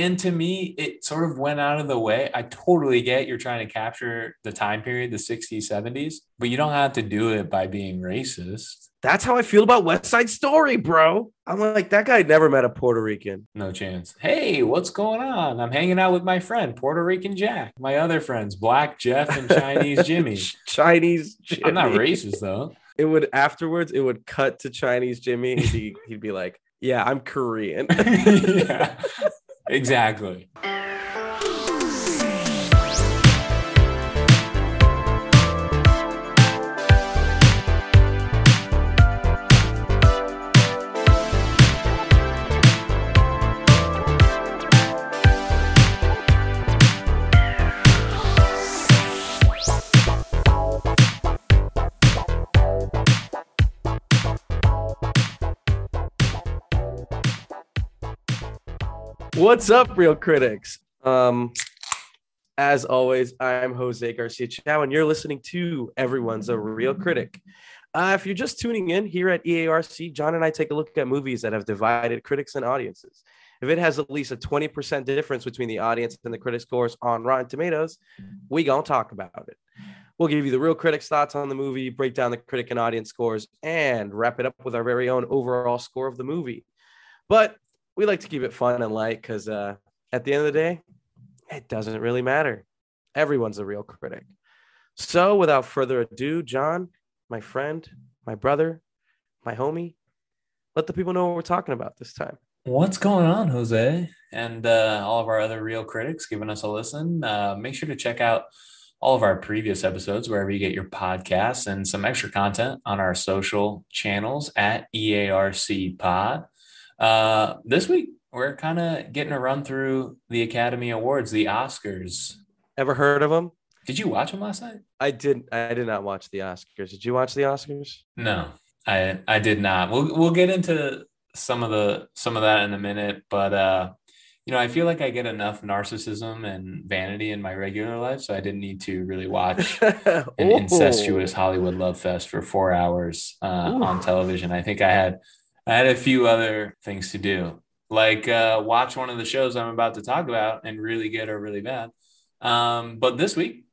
and to me, it sort of went out of the way. I totally get you're trying to capture the time period, the 60s, 70s, but you don't have to do it by being racist. That's how I feel about West Side Story, bro. I'm like, that guy never met a Puerto Rican. No chance. Hey, what's going on? I'm hanging out with my friend, Puerto Rican Jack. My other friends, Black Jeff and Chinese Jimmy. Chinese Jimmy. I'm not racist though. It would afterwards, it would cut to Chinese Jimmy. He'd be, he'd be like, Yeah, I'm Korean. yeah, exactly. What's up, real critics? Um, as always, I'm Jose Garcia Chow, and you're listening to Everyone's a Real Critic. Uh, if you're just tuning in here at EARC, John and I take a look at movies that have divided critics and audiences. If it has at least a 20% difference between the audience and the critic scores on Rotten Tomatoes, we gonna talk about it. We'll give you the real critics' thoughts on the movie, break down the critic and audience scores, and wrap it up with our very own overall score of the movie. But we like to keep it fun and light because uh, at the end of the day, it doesn't really matter. Everyone's a real critic. So, without further ado, John, my friend, my brother, my homie, let the people know what we're talking about this time. What's going on, Jose? And uh, all of our other real critics giving us a listen. Uh, make sure to check out all of our previous episodes wherever you get your podcasts and some extra content on our social channels at EARC Pod. Uh, this week, we're kind of getting a run through the Academy Awards, the Oscars. Ever heard of them? Did you watch them last night? I did. I did not watch the Oscars. Did you watch the Oscars? No, I I did not. We'll we'll get into some of the some of that in a minute, but uh, you know, I feel like I get enough narcissism and vanity in my regular life, so I didn't need to really watch an incestuous Hollywood love fest for four hours uh, on television. I think I had I had a few other things to do, like uh, watch one of the shows I'm about to talk about and really good or really bad. Um, but this week,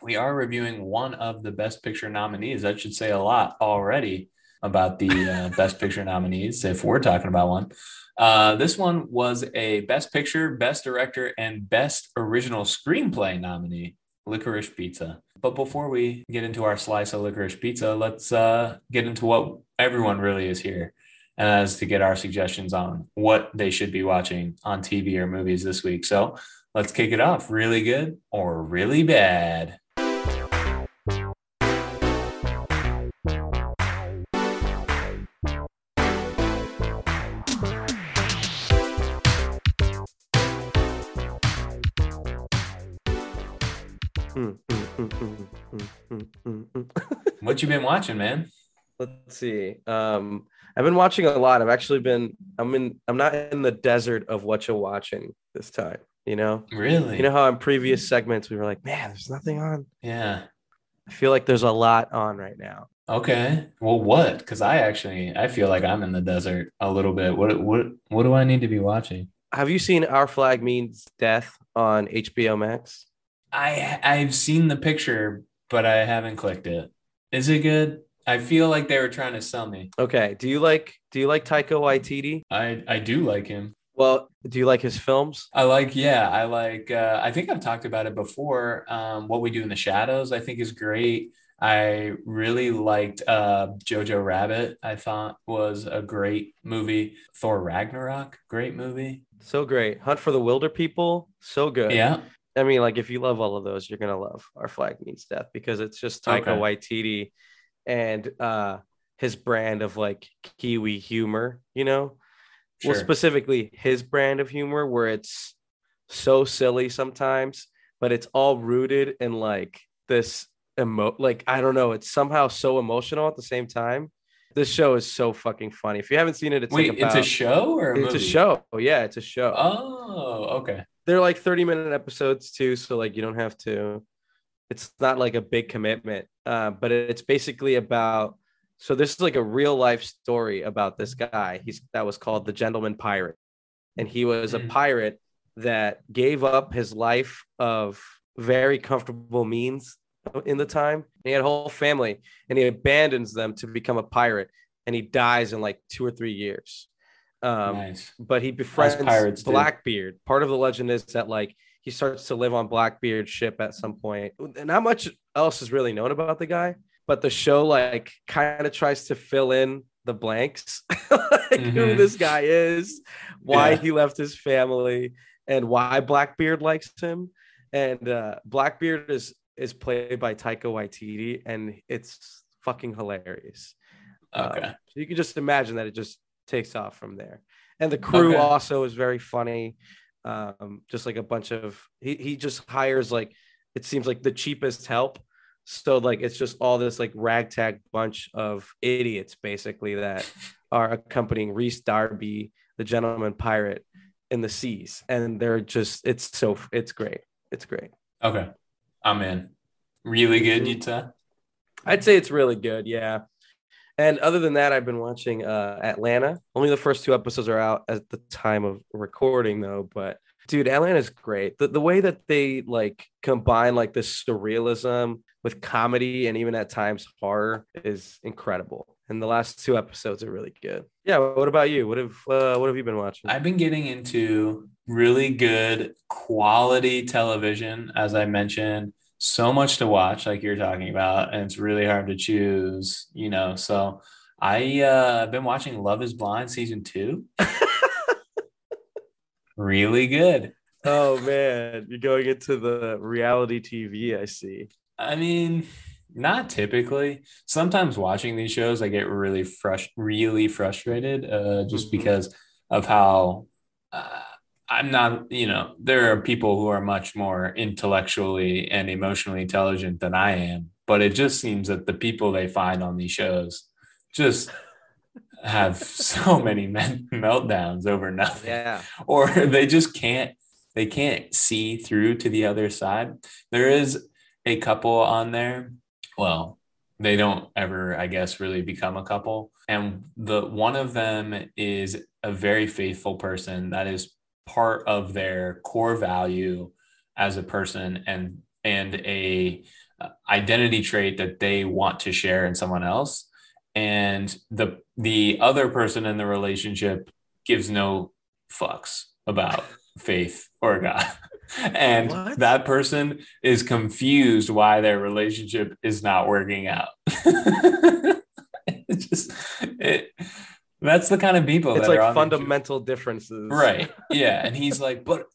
we are reviewing one of the Best Picture nominees. That should say a lot already about the uh, Best Picture nominees, if we're talking about one. Uh, this one was a Best Picture, Best Director, and Best Original Screenplay nominee, Licorice Pizza. But before we get into our slice of licorice pizza, let's uh, get into what everyone really is here as to get our suggestions on what they should be watching on TV or movies this week. So let's kick it off. Really good or really bad? what you been watching, man? Let's see. Um, I've been watching a lot. I've actually been. I'm in. I'm not in the desert of what you're watching this time. You know. Really. You know how in previous segments we were like, man, there's nothing on. Yeah. I feel like there's a lot on right now. Okay. Well, what? Because I actually I feel like I'm in the desert a little bit. What what what do I need to be watching? Have you seen Our Flag Means Death on HBO Max? I I've seen the picture, but I haven't clicked it. Is it good? I feel like they were trying to sell me. Okay. Do you like Do you like Taika Waititi? I I do like him. Well, do you like his films? I like, yeah, I like. Uh, I think I've talked about it before. Um, what we do in the shadows, I think, is great. I really liked uh, Jojo Rabbit. I thought was a great movie. Thor Ragnarok, great movie. So great. Hunt for the Wilderpeople, so good. Yeah. I mean, like if you love all of those, you're gonna love Our Flag Means Death because it's just Taika Okay. Waititi and uh his brand of like Kiwi humor, you know. Sure. Well, specifically his brand of humor where it's so silly sometimes, but it's all rooted in like this emo like I don't know, it's somehow so emotional at the same time. This show is so fucking funny. If you haven't seen it, it's Wait, like it's a show or a it's a movie? show. Yeah, it's a show. Oh, okay. They're like 30 minute episodes too, so like you don't have to it's not like a big commitment. Uh, but it's basically about so this is like a real life story about this guy. He's that was called the gentleman pirate. And he was a Mhm. pirate that gave up his life of very comfortable means in the time. He had a whole family and he abandons them to become a pirate and he dies in like two or three years. Um, nice. But he befriends pirates Blackbeard. Part of the legend is that like he starts to live on Blackbeard's ship at some point. Not much else is really known about the guy, but the show like kind of tries to fill in the blanks, like mm-hmm. who this guy is, why yeah. he left his family, and why Blackbeard likes him. And uh, Blackbeard is is played by Taika Waititi, and it's fucking hilarious. Okay, um, so you can just imagine that it just takes off from there. And the crew okay. also is very funny. Um, just like a bunch of he he just hires like it seems like the cheapest help. So like it's just all this like ragtag bunch of idiots basically that are accompanying Rhys Darby, the gentleman pirate, in the seas, and they're just it's so it's great. It's great. Okay, I'm in. Really good, you'd say. I'd say it's really good. Yeah. And other than that, I've been watching uh, Atlanta. Only the first two episodes are out at the time of recording, though. But dude, Atlanta's great. The the way that they like combine like this surrealism with comedy and even at times horror is incredible. And the last two episodes are really good. Yeah. What about you? What have uh, what have you been watching? I've been getting into really good quality television, as I mentioned so much to watch, like you're talking about, and it's really hard to choose, you know. So I uh been watching Love is Blind season two. really good. Oh man, you're going into the reality TV, I see. I mean, not typically. Sometimes watching these shows, I get really frust- really frustrated, uh, just mm-hmm. because of how uh, I'm not, you know, there are people who are much more intellectually and emotionally intelligent than I am, but it just seems that the people they find on these shows just have so many meltdowns over nothing. Yeah. Or they just can't they can't see through to the other side. There is a couple on there. Well, they don't ever i guess really become a couple and the one of them is a very faithful person that is part of their core value as a person and and a uh, identity trait that they want to share in someone else. And the the other person in the relationship gives no fucks about faith or god. And what? that person is confused why their relationship is not working out. It just it that's the kind of people. It's like fundamental differences, right? Yeah, and he's like, but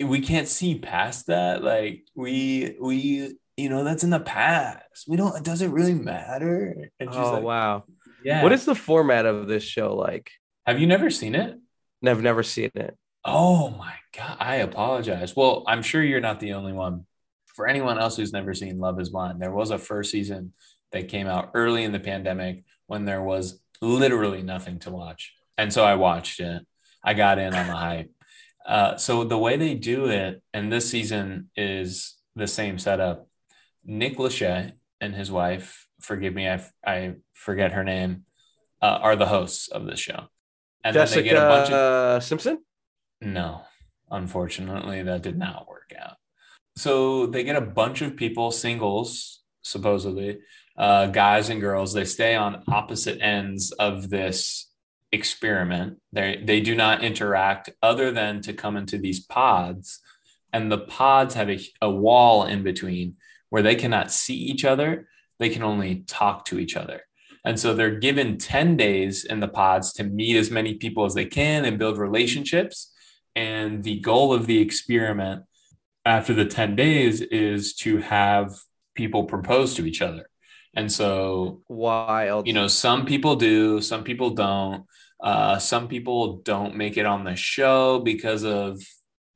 we can't see past that. Like we we you know that's in the past. We don't. It doesn't really matter. oh like, wow. Yeah. What is the format of this show like? Have you never seen it? I've never seen it. Oh my god! I apologize. Well, I'm sure you're not the only one. For anyone else who's never seen Love Is Blind, there was a first season that came out early in the pandemic when there was literally nothing to watch. And so I watched it. I got in on the hype. Uh, so the way they do it, and this season is the same setup. Nick Lachey and his wife, forgive me, I, I forget her name, uh, are the hosts of this show. And Jessica then they get a bunch of uh, Simpson. No, unfortunately, that did not work out. So they get a bunch of people, singles supposedly, uh, guys and girls, they stay on opposite ends of this experiment. They they do not interact other than to come into these pods, and the pods have a, a wall in between where they cannot see each other. They can only talk to each other. And so they're given 10 days in the pods to meet as many people as they can and build relationships. And the goal of the experiment after the 10 days is to have people propose to each other. And so, wild. You know, some people do, some people don't. Uh, some people don't make it on the show because of,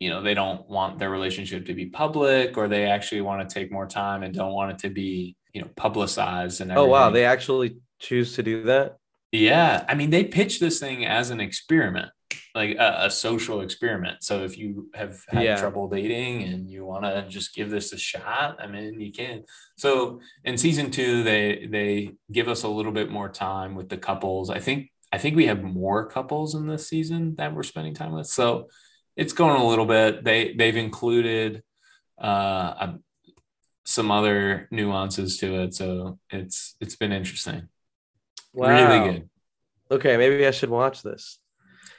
you know, they don't want their relationship to be public or they actually want to take more time and don't want it to be, you know, publicized and everything. Oh, wow. They actually choose to do that? Yeah. I mean, they pitch this thing as an experiment like a, a, social experiment. So if you have had yeah. trouble dating and you want to just give this a shot, I mean, you can. So in season two, they they give us a little bit more time with the couples. I think I think we have more couples in this season that we're spending time with. So it's going a little bit. They they've included uh, some other nuances to it, so it's it's been interesting. Wow. Really good. Okay, maybe I should watch this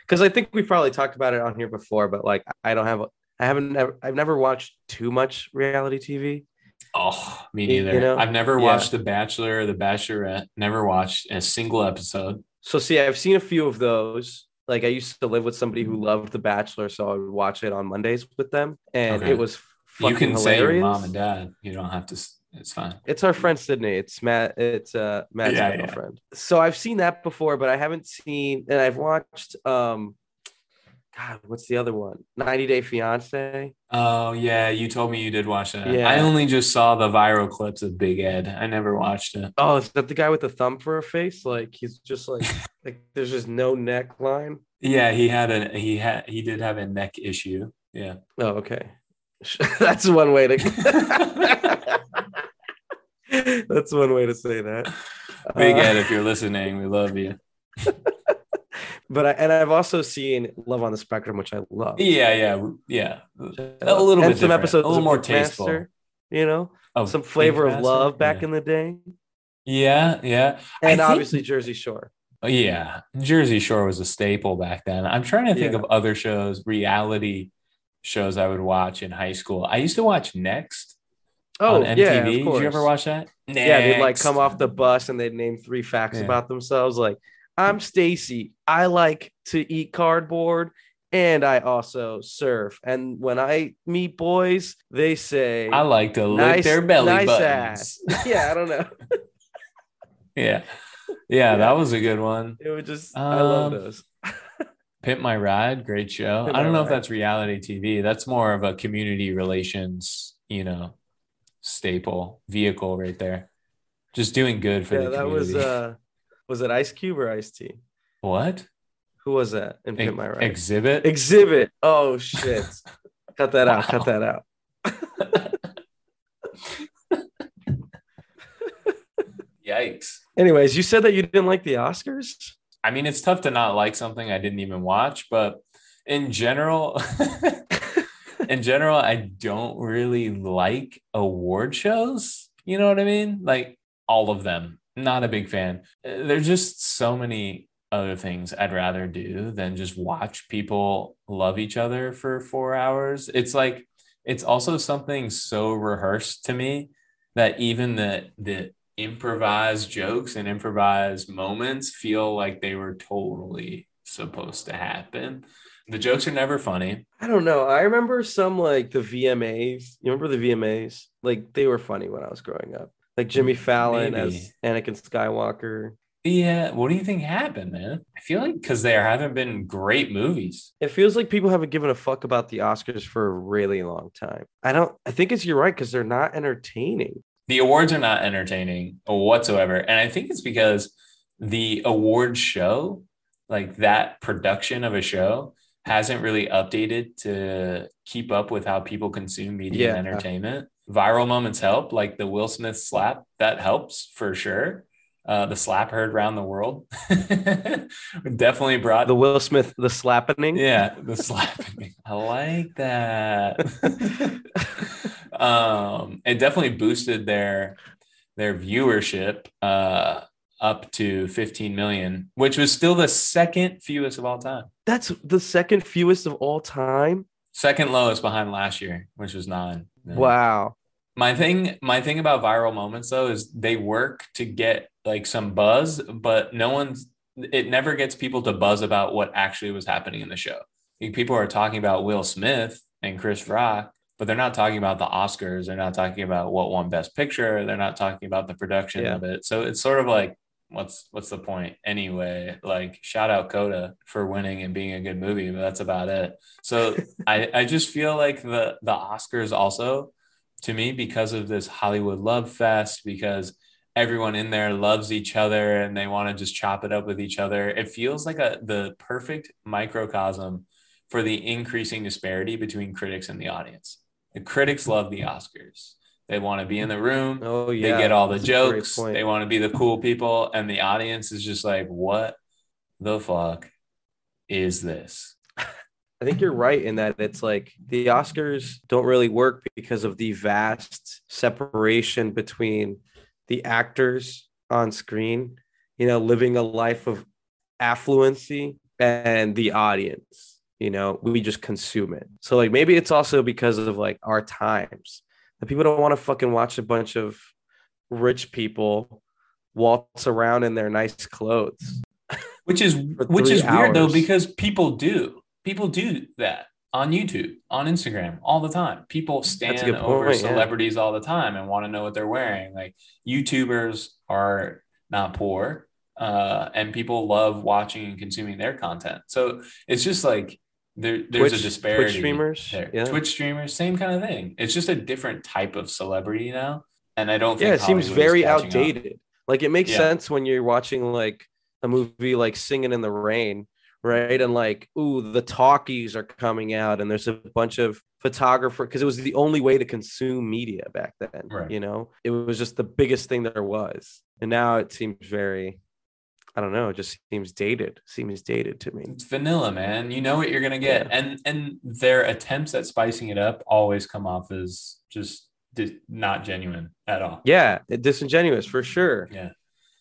because I think we probably talked about it on here before, but like I don't have, I haven't, never, I've never watched too much reality TV. Oh, me neither. You know? I've never watched yeah. The Bachelor or The Bachelorette. Never watched a single episode. So see, I've seen a few of those. Like I used to live with somebody who loved The Bachelor, so I would watch it on Mondays with them, and okay. it was you can hilarious. say your mom and dad. You don't have to. It's fine. It's our friend Sydney. It's Matt. It's uh Matt's yeah. Yeah. So I've seen that before, but I haven't seen, and I've watched um God, what's the other one? 90 Day Fiance. Oh yeah, you told me you did watch that. Yeah. I only just saw the viral clips of Big Ed. I never watched it. Oh, is that the guy with the thumb for a face? Like he's just like like there's just no neckline. Yeah, he had a he had he did have a neck issue. Yeah. Oh, okay. That's one way to That's one way to say that. Big uh, Ed, if you're listening, we love you but I, and I've also seen Love on the Spectrum, which I love. Yeah, yeah, yeah. A little and bit some different. episodes, a little more tasteful. Master, you know, some flavor of love back yeah. in the day. Yeah, yeah, and I obviously think, Jersey Shore. Yeah, Jersey Shore was a staple back then. I'm trying to think yeah. of other shows, reality shows I would watch in high school. I used to watch Next. Oh, on MTV. Yeah, Did you ever watch that? Next. Yeah, they'd like come off the bus and they'd name three facts yeah. about themselves, like I'm Stacy. I like to eat cardboard and I also surf. And when I meet boys, they say I like to lick their belly nice buttons. Ass. Yeah, I don't know. yeah. yeah. that was a good one. It was just um, I love um, those. Pimp My Ride, great show. Pimp I don't know ride. if that's reality TV. That's more of a community relations, you know, staple vehicle right there. Just doing good for yeah, the community. that was uh was it Ice Cube or Ice T? What? Who was that in Pimp My Ride? Xzibit. Xzibit. Oh shit! cut that out. Cut that out. Yikes. Anyways, you said that you didn't like the Oscars. I mean, it's tough to not like something I didn't even watch, but in general, in general, I don't really like award shows. You know what I mean? Like all of them. Not a big fan. There's just so many other things I'd rather do than just watch people love each other for four hours. It's like it's also something so rehearsed to me that even the the improvised jokes and improvised moments feel like they were totally supposed to happen. The jokes are never funny. I don't know. I remember some like the VMAs. You remember the VMAs? Like they were funny when I was growing up like Jimmy mm, Fallon Maybe. as Anakin Skywalker. Yeah, what do you think happened, man? I feel like because there haven't been great movies. It feels like people haven't given a fuck about the Oscars for a really long time. I don't. I think it's you're right because they're not entertaining. The awards are not entertaining whatsoever, and I think it's because the award show, like that production of a show, hasn't really updated to keep up with how people consume media yeah. and entertainment viral moments help, like the Will Smith slap. That helps for sure. Uh, the slap heard around the world definitely brought the Will Smith the slapping. Yeah, the slapping. I like that. um, it definitely boosted their their viewership uh, up to 15 million, which was still the second fewest of all time. That's the second fewest of all time. Second lowest behind last year, which was nine. Wow. My thing, my thing about viral moments though is they work to get like some buzz, but no one's. It never gets people to buzz about what actually was happening in the show. Like, people are talking about Will Smith and Chris Rock, but they're not talking about the Oscars. They're not talking about what won Best Picture. They're not talking about the production yeah. of it. So it's sort of like what's what's the point anyway? Like shout out coda for winning and being a good movie but that's about it. So i i just feel like the the oscars also to me because of this hollywood love fest because everyone in there loves each other and they want to just chop it up with each other it feels like a the perfect microcosm for the increasing disparity between critics and the audience. The critics love the oscars they want to be in the room. Oh yeah. They get all the That's jokes. They want to be the cool people. And the audience is just like, what the fuck is this? I think you're right in that it's like the Oscars don't really work because of the vast separation between the actors on screen, you know, living a life of affluency and the audience. You know, we just consume it. So like maybe it's also because of like our times that people don't want to fucking watch a bunch of rich people waltz around in their nice clothes. Which is which is hours. weird though because people do people do that on YouTube, on Instagram all the time. People stand over point, celebrities yeah. all the time and want to know what they're wearing. Like YouTubers are not poor, uh, and people love watching and consuming their content. So it's just like there, there's Twitch, a disparity. Twitch streamers, there. Yeah. Twitch streamers, same kind of thing. It's just a different type of celebrity now, and I don't. Think yeah, it seems very outdated. Up. Like it makes yeah. sense when you're watching like a movie like Singing in the Rain right? And like, ooh, the talkies are coming out, and there's a bunch of photographer because it was the only way to consume media back then. Right. You know, it was just the biggest thing there was, and now it seems very. I don't know. It just seems dated. Seems dated to me. It's vanilla, man. You know what you're gonna get, yeah. and and their attempts at spicing it up always come off as just not genuine at all. Yeah, disingenuous for sure. Yeah,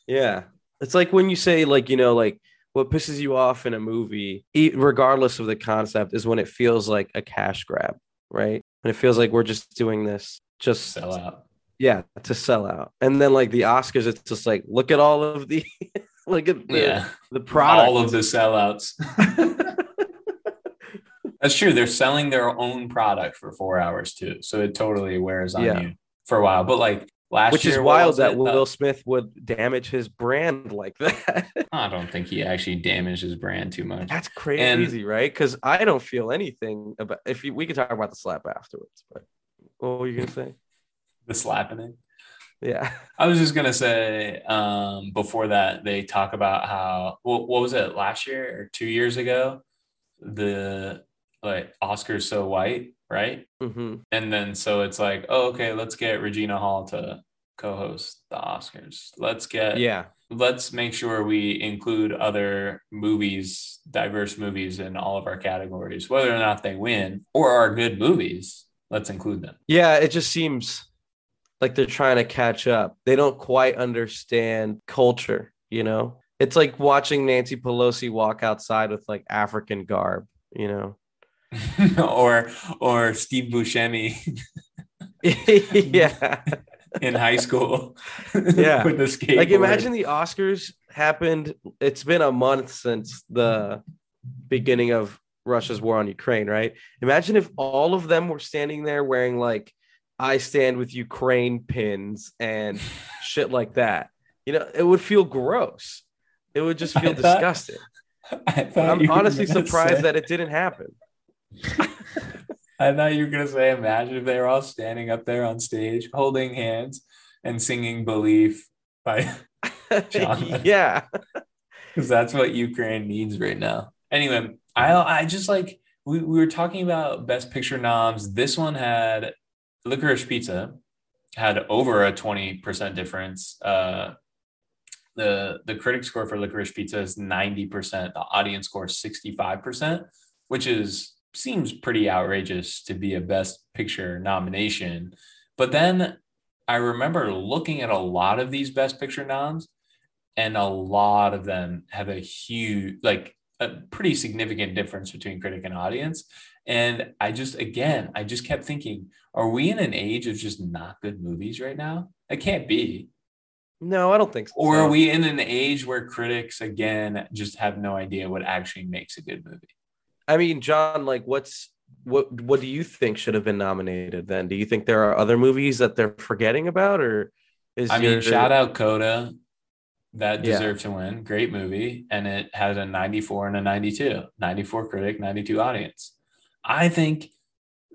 yeah. It's like when you say like you know like what pisses you off in a movie, regardless of the concept, is when it feels like a cash grab, right? And it feels like we're just doing this just sell out. Yeah, to sell out. And then like the Oscars, it's just like look at all of the look at the yeah. the product. All of the sellouts. That's true. They're selling their own product for four hours too. So it totally wears on yeah. you for a while. But like Last Which year, is wild that Will uh, Smith would damage his brand like that. I don't think he actually damaged his brand too much. That's crazy, and, right? Because I don't feel anything about. If you, we could talk about the slap afterwards, but what were you gonna say? the slapping. Yeah, I was just gonna say um, before that they talk about how what, what was it last year or two years ago, the like Oscars so white right? Mm-hmm. And then so it's like, oh, okay, let's get Regina Hall to co-host the Oscars. Let's get yeah. Let's make sure we include other movies, diverse movies in all of our categories, whether or not they win or are good movies. Let's include them. Yeah, it just seems like they're trying to catch up. They don't quite understand culture, you know? It's like watching Nancy Pelosi walk outside with like African garb, you know? or or Steve Buscemi. yeah. In high school. Yeah. with the skateboard. Like imagine the Oscars happened. It's been a month since the beginning of Russia's war on Ukraine, right? Imagine if all of them were standing there wearing like I stand with Ukraine pins and shit like that. You know, it would feel gross. It would just feel I disgusting. Thought, I'm honestly surprised say... that it didn't happen. I thought you were gonna say, imagine if they were all standing up there on stage, holding hands and singing "Believe" by John. yeah, because that's what Ukraine needs right now. Anyway, I I just like we, we were talking about Best Picture noms. This one had Licorice Pizza had over a twenty percent difference. Uh, the the critic score for Licorice Pizza is ninety percent. The audience score is sixty five percent, which is seems pretty outrageous to be a best picture nomination. But then I remember looking at a lot of these best picture noms, and a lot of them have a huge, like a pretty significant difference between critic and audience. And I just, again, I just kept thinking, are we in an age of just not good movies right now? It can't be. No, I don't think so. Or are we in an age where critics, again, just have no idea what actually makes a good movie? I mean, John, like, what's what? What do you think should have been nominated? Then, do you think there are other movies that they're forgetting about, or is I your... mean, shout out Coda, that deserved yeah. to win. Great movie, and it has a 94 and a 92. 94 critic, 92 audience. I think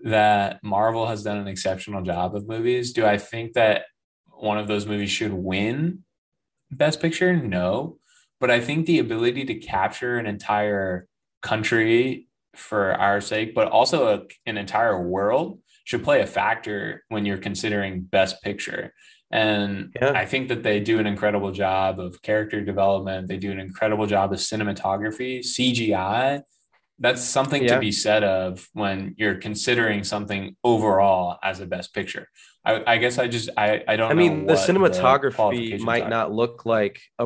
that Marvel has done an exceptional job of movies. Do I think that one of those movies should win Best Picture? No, but I think the ability to capture an entire country for our sake, but also a, an entire world should play a factor when you're considering best picture. And yeah. I think that they do an incredible job of character development. They do an incredible job of cinematography, CGI. That's something Yeah. to be said of when you're considering something overall as a best picture. I, I guess I just I I don't. I mean, the cinematography qualifications might are. not look like a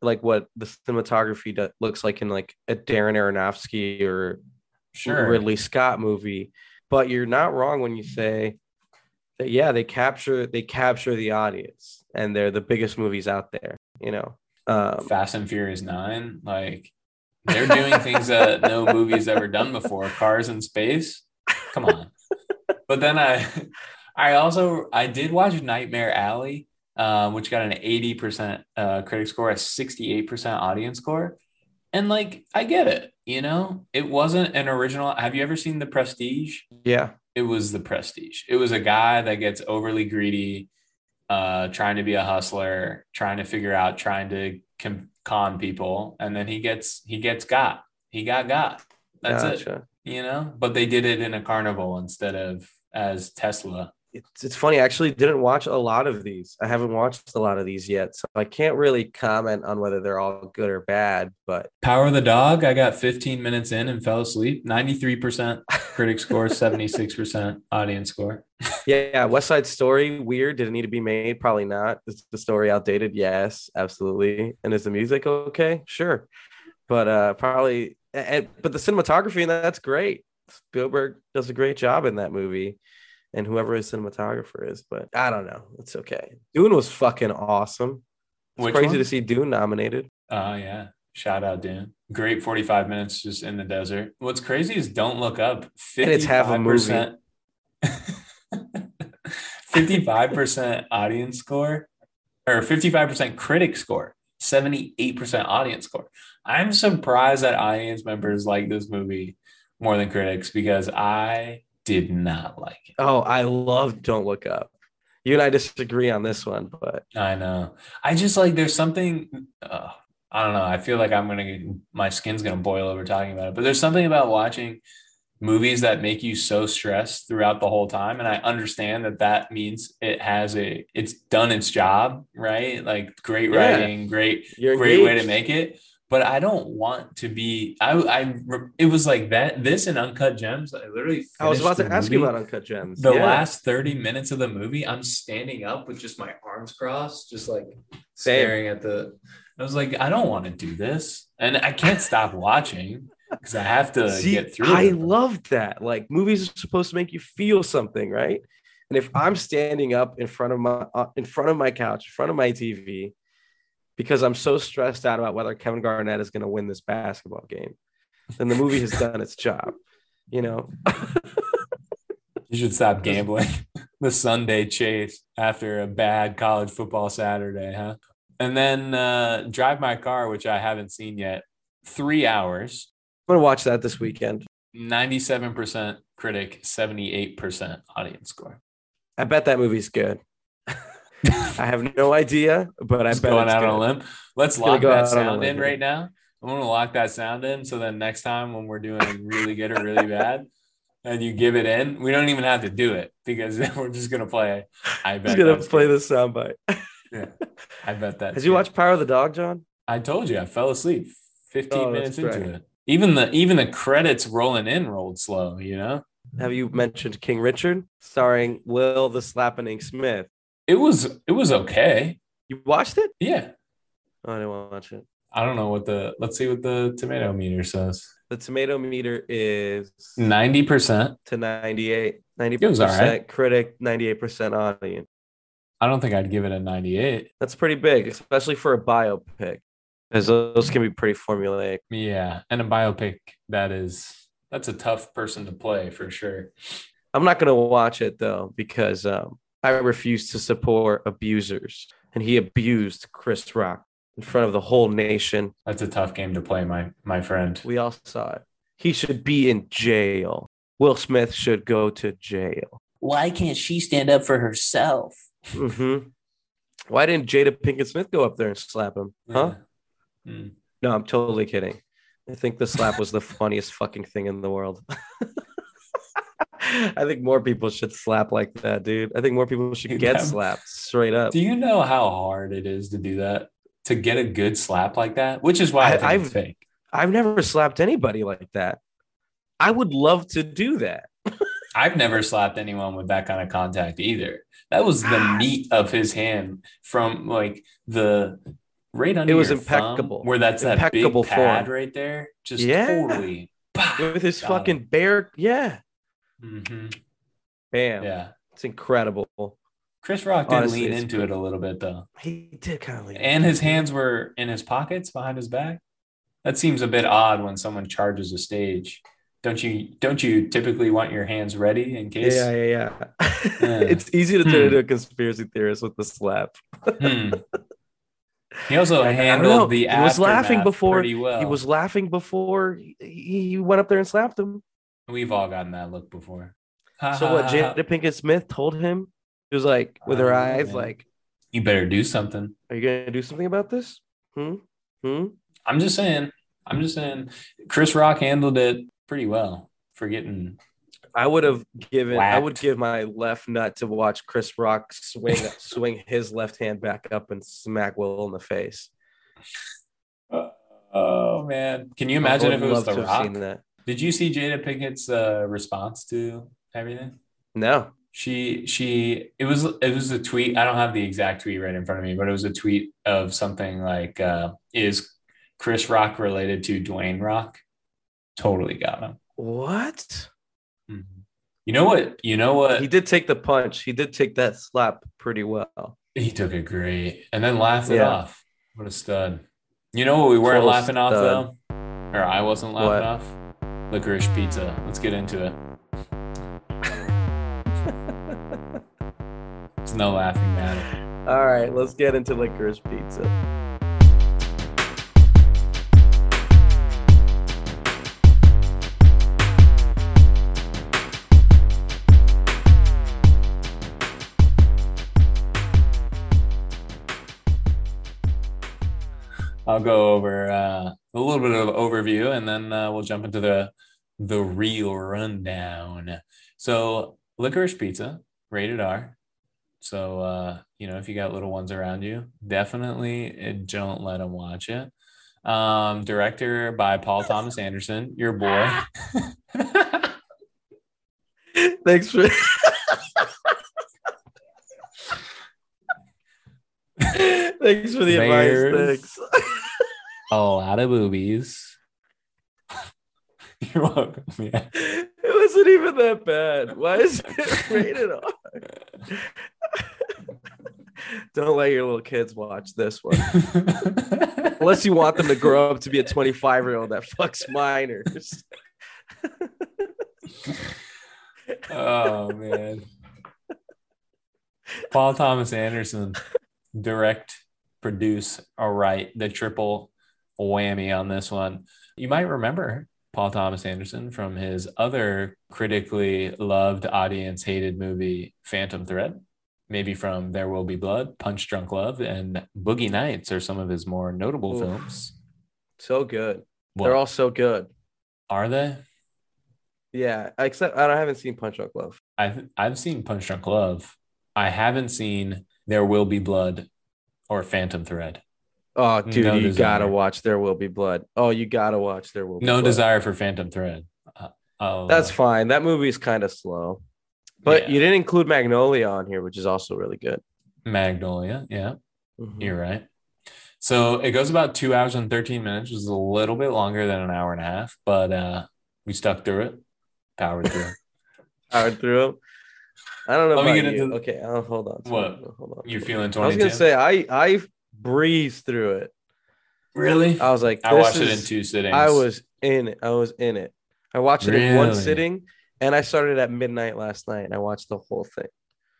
like what the cinematography do- looks like in like a Darren Aronofsky or sure. Ridley Scott movie, but you're not wrong when you say that. Yeah, they capture they capture the audience, and they're the biggest movies out there. You know, um, Fast and Furious Nine, like they're doing things that no movie's ever done before. Cars in space, come on. But then I, I also I did watch Nightmare Alley, uh, which got an eighty percent uh, critic score, a sixty eight percent audience score, and like I get it, you know, it wasn't an original. Have you ever seen The Prestige? yeah, it was the prestige. It was a guy that gets overly greedy, uh, trying to be a hustler, trying to figure out, trying to com- con people, and then he gets he gets got. He got got. That's it. You know, but they did it in a carnival instead of as Tesla. It's, it's funny. I actually didn't watch a lot of these. I haven't watched a lot of these yet, so I can't really comment on whether they're all good or bad. But Power of the Dog. I got 15 minutes in and fell asleep. 93% critic score, 76% audience score. yeah, West Side Story, weird. Did it need to be made? Probably not. Is the story outdated? Yes, absolutely. And is the music okay? Sure, but uh, probably. And, but the cinematography and that's great. Spielberg does a great job in that movie, and whoever his cinematographer is. But I don't know. It's okay. Dune was fucking awesome. It's Which crazy one? to see Dune nominated. Oh yeah. Shout out Dune. Great 45 minutes just in the desert. What's crazy is Don't Look Up. 55%, And it's half a movie. 55% audience score or 55% critic score, 78% audience score. I'm surprised that audience members like this movie more than critics because I did not like it. Oh, I love Don't Look Up. You and I disagree on this one, but I know. I just like there's something. Uh, I don't know. I feel like I'm gonna my skin's gonna boil over talking about it. But there's something about watching movies that make you so stressed throughout the whole time, and I understand that that means it has a it's done its job, right? Like great Yeah. writing, great you're great way to make it. But I don't want to be. I I it was like that. This and Uncut Gems. I literally. I was about to the ask you about Uncut Gems. the Yeah. last 30 minutes of the movie, I'm standing up with just my arms crossed, just like staring at the. I was like, I don't want to do this. And I can't stop watching because I have to See, get through I love that. Like movies are supposed to make you feel something, right? And if I'm standing up in front of my uh, in front of my couch, in front of my TV, because I'm so stressed out about whether Kevin Garnett is going to win this basketball game, then the movie has done its job. You know, You should stop gambling. the Sunday chase after a bad college football Saturday, huh? And then uh, Drive My Car, which I haven't seen yet. Three hours, I'm gonna watch that this weekend. 97% critic, 78% audience score. I bet that movie's good. I have no idea, but I bet going out on a limb. Let's lock go that sound in right now. I'm gonna lock that sound in so then next time when we're doing really good or really bad, and you give it in, we don't even have to do it because we're just gonna play. I I'm bet. gonna play good. the soundbite. Yeah, I bet that. Has you watched Power of the Dog, John? I told you I fell asleep 15 Oh, minutes into right. it. Even the even the credits rolling in rolled slow. You know, Have you mentioned King Richard, starring Will the Slappening Smith? It was it was okay. You watched it? Yeah, Oh, I didn't watch it. I don't know what the let's see what the tomato meter says. The tomato meter is Ninety percent. to 98. It was all 90% right. critic, 98% audience. I don't think I'd give it a ninety-eight. That's pretty big, especially for a biopic, because those can be pretty formulaic. Yeah, and a biopic that is that's a tough person to play for sure. I'm not going to watch it though, because um, I refuse to support abusers. And he abused Chris Rock in front of the whole nation. That's a tough game to play, my my friend. We all saw it. He should be in jail. Will Smith should go to jail. Why can't she stand up for herself? hmm Why didn't Jada Pinkett Smith go up there and slap him? Huh? Yeah. Mm. No, I'm totally kidding. I think the slap was the funniest fucking thing in the world. I think more people should slap like that, dude. I think more people should get that- slapped straight up. Do you know how hard it is to do that? To get a good slap like that, which is why I, I- think it's I've- fake. I've never slapped anybody like that. I would love to do that. I've never slapped anyone with that kind of contact either. That was the Ah. meat of his hand from like the right under It was your thumb, impeccable. where that's that Impeccable big pad form. right there. Just Yeah. totally With his fucking bare, yeah, Mhm. bam, Yeah. it's incredible. Chris Rock did Honestly, lean into it a little bit though. He did kind of leave. And his hands were in his pockets behind his back. That seems a bit odd when someone charges a stage. Don't you don't you typically want your hands ready in case? Yeah, yeah, yeah. Yeah. it's easy to turn Hmm. into a conspiracy theorist with the slap. Hmm. He also I don't know. handled the He was laughing before- well. He was laughing before he went up there and slapped him. We've all gotten that look before. So what? Jada Pinkett Smith told him. He was like, with her know, eyes, man. like, You better do something. "Are you gonna do something about this? Hmm, hmm." I'm just saying. I'm just saying. Chris Rock handled it pretty well for getting. I would have given. I would give my left nut to watch Chris Rock swing swing his left hand back up and smack Will in the face. Oh man, can you imagine if it was The Rock? Did you see Jada Pinkett's uh, response to everything? No. She she it was it was a tweet. I don't have the exact tweet right in front of me, but it was a tweet of something like uh, is Chris Rock related to Dwayne Rock? Totally got him. What? Mhm. You know what? You know what? He did take the punch. He did take that slap pretty well. He took it great and then laughed it Yeah. off. What a stud. You know what we weren't Total laughing off though? Or I wasn't laughing What? off? Licorice pizza. Let's get into it. It's no laughing matter. All right, let's get into licorice pizza. I'll go over uh, a little bit of overview and then uh, we'll jump into the the real rundown. So licorice pizza, rated R. So uh, you know if you got little ones around you, definitely uh, don't let them watch it. Um, director by Paul Thomas Anderson, your boy. Thanks for. Thanks for the There's- advice. Thanks. a lot of boobies. You're welcome. Yeah. It wasn't even that bad. Why is it rated R? Don't let your little kids watch this one. Unless you want them to grow up to be a 25 year old that fucks minors. oh man. Paul Thomas Anderson, direct, produce, all right, the triple whammy on this one. You might remember Paul Thomas Anderson from his other critically loved, audience hated movie, Phantom Thread. Maybe from There Will Be Blood, Punch Drunk Love, and Boogie Nights are some of his more notable Oof. films. So good. What, They're all so good. are they? Yeah, except I haven't seen Punch Drunk Love. I've I've seen Punch Drunk Love. I haven't seen There Will Be Blood or Phantom Thread. Oh, dude, No you desire. gotta watch There Will Be Blood. Oh, you gotta watch There Will Be No Blood. desire for Phantom Thread. Uh, I'll, That's uh, fine. That movie's kind of slow. But Yeah. you didn't include Magnolia on here, which is also really good. Magnolia. Yeah, Mhm. you're right. So it goes about two hours and 13 minutes, which is a little bit longer than an hour and a half, but uh, we stuck through it, powered through. Powered through 'em. I don't know Let me about get you. into- okay, I'll, hold on. What? Hold on. You're feeling I was gonna say I I breezed through it. really? I was like, I this watched it in two sittings. I was in it. I was in it. I watched it in one sitting, and I started at midnight last night, and I watched the whole thing.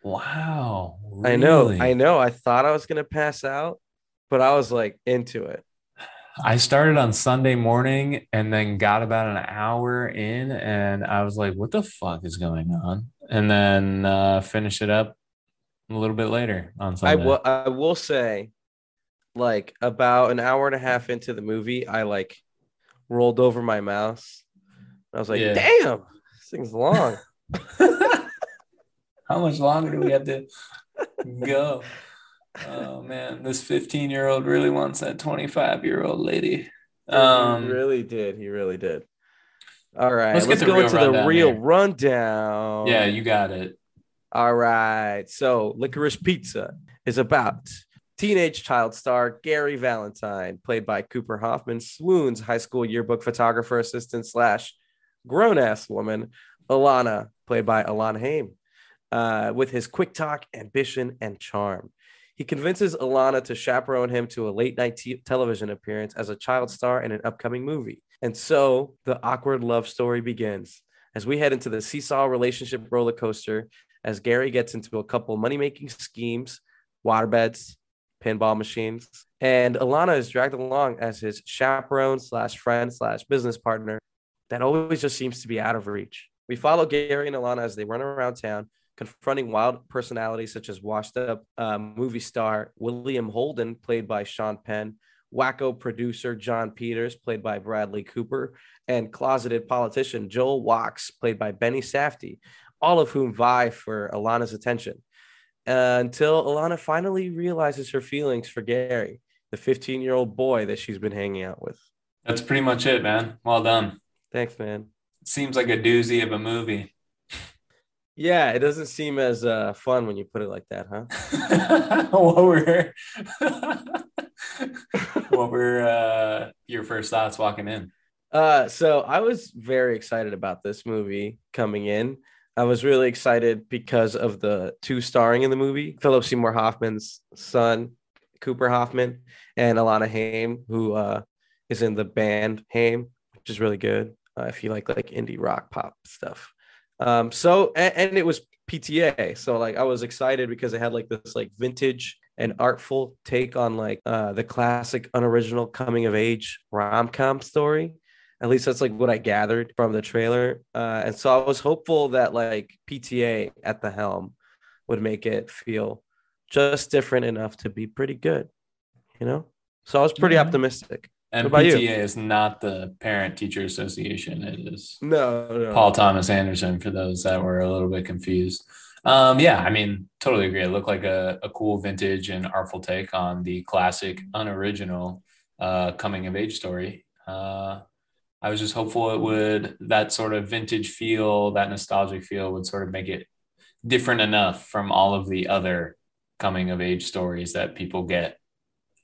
Wow. I know. I know. I thought I was gonna pass out, but I was like into it. I started on Sunday morning and then got about an hour in, and I was like, "What the fuck is going on?" And then uh, finished it up a little bit later on I Sunday. will. I will say, like about an hour and a half into the movie, I like rolled over my mouse. I was like, Yeah. "Damn, this thing's long." How much longer do we have to go? Oh man, this 15 year old really wants that 25 year old lady. he Um, really did. He really did. All right, Let's let's, go into the real here. rundown. Yeah, you got it. All right. So, Licorice Pizza is about teenage child star Gary Valentine, played by Cooper Hoffman, swoons high school yearbook photographer assistant slash grown ass woman, Alana, played by Alana Haim, uh, with his quick talk, ambition, and charm. He convinces Alana to chaperone him to a late night t- television appearance as a child star in an upcoming movie. And so the awkward love story begins as we head into the seesaw relationship roller coaster as Gary gets into a couple money making schemes, waterbeds, pinball machines, and Alana is dragged along as his chaperone slash friend slash business partner that always just seems to be out of reach. We follow Gary and Alana as they run around town, confronting wild personalities such as washed up um, movie star William Holden, played by Sean Penn, wacko producer Jon Peters, played by Bradley Cooper, and closeted politician Joel Wachs, played by Benny Safdie, all of whom vie for Alana's attention. Uh, until Alana finally realizes her feelings for Gary, the 15 year old boy that she's been hanging out with. That's pretty much it, man. Well done. Thanks, man. Seems like a doozy of a movie. Yeah, it doesn't seem as uh, fun when you put it like that, huh? what were what were uh, your first thoughts walking in? Uh, so I was very excited about this movie coming in. I was really excited because of the two starring in the movie Philip Seymour Hoffman's son, Cooper Hoffman, and Alana Haim, who uh, is in the band Haim, which is really good uh, if you like like indie rock pop stuff. Um, so and, and it was PTA, so like I was excited because it had like this like vintage and artful take on like uh, the classic unoriginal coming of age rom com story. At least that's like what I gathered from the trailer. Uh, and so I was hopeful that like PTA at the helm would make it feel just different enough to be pretty good, you know? So I was pretty Yeah. optimistic. And What you? PTA is not the Parent Teacher Association. It is No, no. Paul Thomas Anderson for those that were a little bit confused. Um, yeah, I mean, totally agree. It looked like a, a cool vintage and artful take on the classic, unoriginal uh, coming of age story. Uh, I was just hopeful it would, that sort of vintage feel, that nostalgic feel would sort of make it different enough from all of the other coming of age stories that people get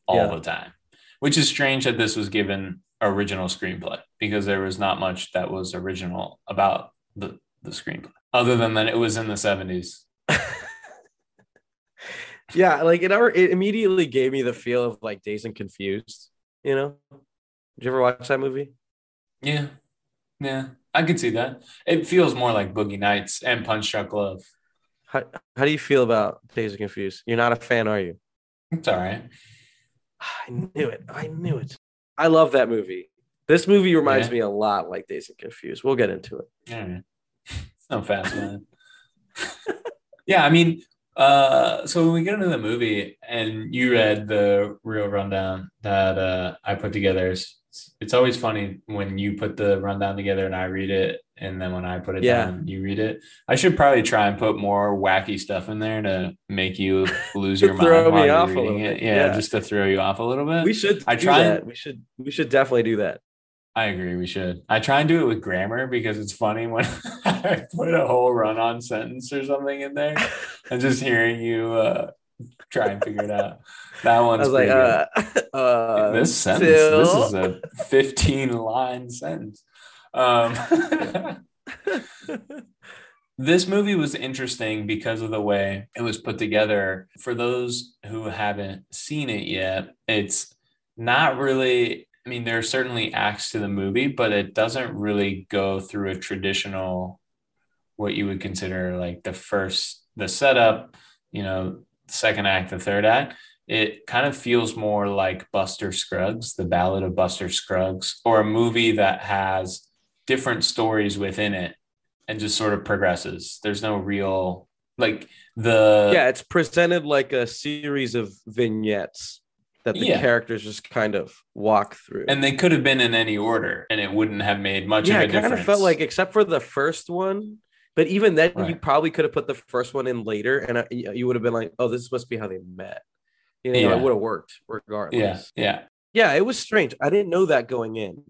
all Yeah. the time, which is strange that this was given original screenplay because there was not much that was original about the, the screenplay other than that it was in the 70s. yeah, like it, ever, it immediately gave me the feel of like Dazed and Confused, you know? Did you ever watch that movie? Yeah. Yeah. I could see that. It feels more like Boogie Nights and Punch Drunk Love. How, how do you feel about Dazed and Confused? You're not a fan, are you? It's all right. I knew it. I knew it. I love that movie. This movie reminds Yeah. me a lot like Dazed and Confused. We'll get into it. Right. It's no fast, man. yeah, I mean, uh, so when we get into the movie and you read the real rundown that uh, I put together, it's, it's always funny when you put the rundown together and I read it, and then when I put it Yeah. down, you read it. I should probably try and put more wacky stuff in there to make you lose your mind while me you're off reading it. Yeah, yeah. just to throw you off a little bit. We should I try that. We should we should definitely do that. I agree. We should. I try and do it with grammar because it's funny when I put a whole run-on sentence or something in there, and just hearing you uh, try and figure it out. That one's like, uh, uh this sentence. This is a 15-line sentence. Um, this movie was interesting because of the way it was put together. For those who haven't seen it yet, it's not really. I mean, there are certainly acts to the movie, but it doesn't really go through a traditional, what you would consider like the first, the setup, you know, second act, the third act. It kind of feels more like Buster Scruggs, the Ballad of Buster Scruggs, or a movie that has different stories within it and just sort of progresses. There's no real like the yeah, it's presented like a series of vignettes that the Yeah. characters just kind of walk through. and they could have been in any order and it wouldn't have made much yeah, of a it kind of felt like, except for the first one, but even then, you probably could have put the first one in later, and uh, you would have been like, "Oh, this must be how they met." You know, Yeah. it would have worked regardless. yeah, yeah. yeah, it was strange. I didn't know that going in,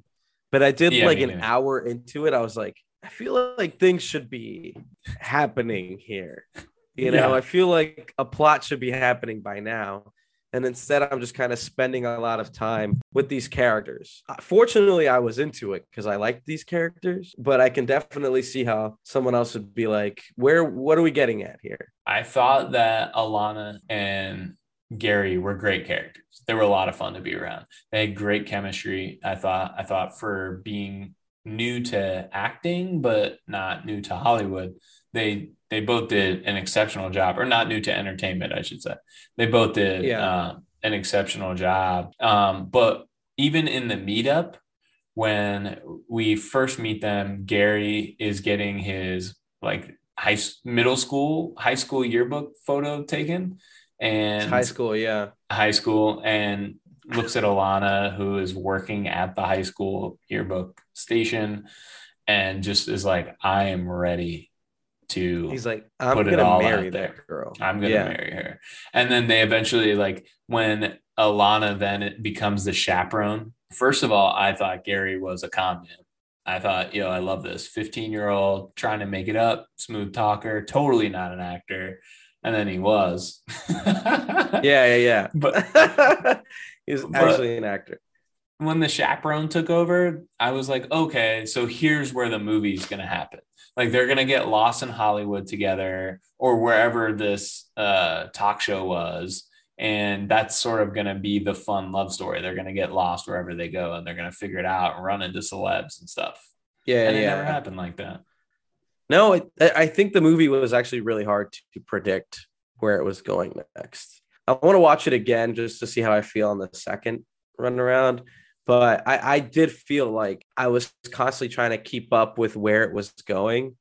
But I did Yeah, like an hour into it. I was like, I feel like things should be happening here. You know, Yeah. I feel like a plot should be happening by now. And instead, I'm just kind of spending a lot of time with these characters. Uh, Fortunately, I was into it because I liked these characters, but I can definitely see how someone else would be like, where, what are we getting at here? I thought that Alana and Gary were great characters. They were a lot of fun to be around. They had great chemistry. I thought I thought for being new to acting but not new to Hollywood, they they both did an exceptional job or not new to entertainment, I should say. They both did Yeah. uh, an exceptional job. Um, but even in the meetup when we first meet them, Gary is getting his like high middle school high school yearbook photo taken and It's high school, yeah. high school and looks at Alana who is working at the high school yearbook station and just is like I am ready to He's like, I'm Put gonna all marry that girl. I'm gonna Yeah. marry her. And then they eventually like when Alana then it becomes the chaperone. First of all, I thought Gary was a con man. I thought, yo, I love this 15 year old trying to make it up, smooth talker, totally not an actor. And then he was. Yeah, yeah, yeah. But He's actually an actor. when the chaperone took over, I was like, okay, so here's where the movie's gonna happen. Like they're gonna get lost in Hollywood together or wherever this uh, talk show was, and that's sort of gonna be the fun love story. They're gonna get lost wherever they go, and they're gonna figure it out and run into celebs and stuff. Yeah, and it yeah. never happened like that. No, it, I I think the movie was actually really hard to predict where it was going next. I want to watch it again just to see how I feel on the second run around. But I, I did feel like I was constantly trying to keep up with where it was going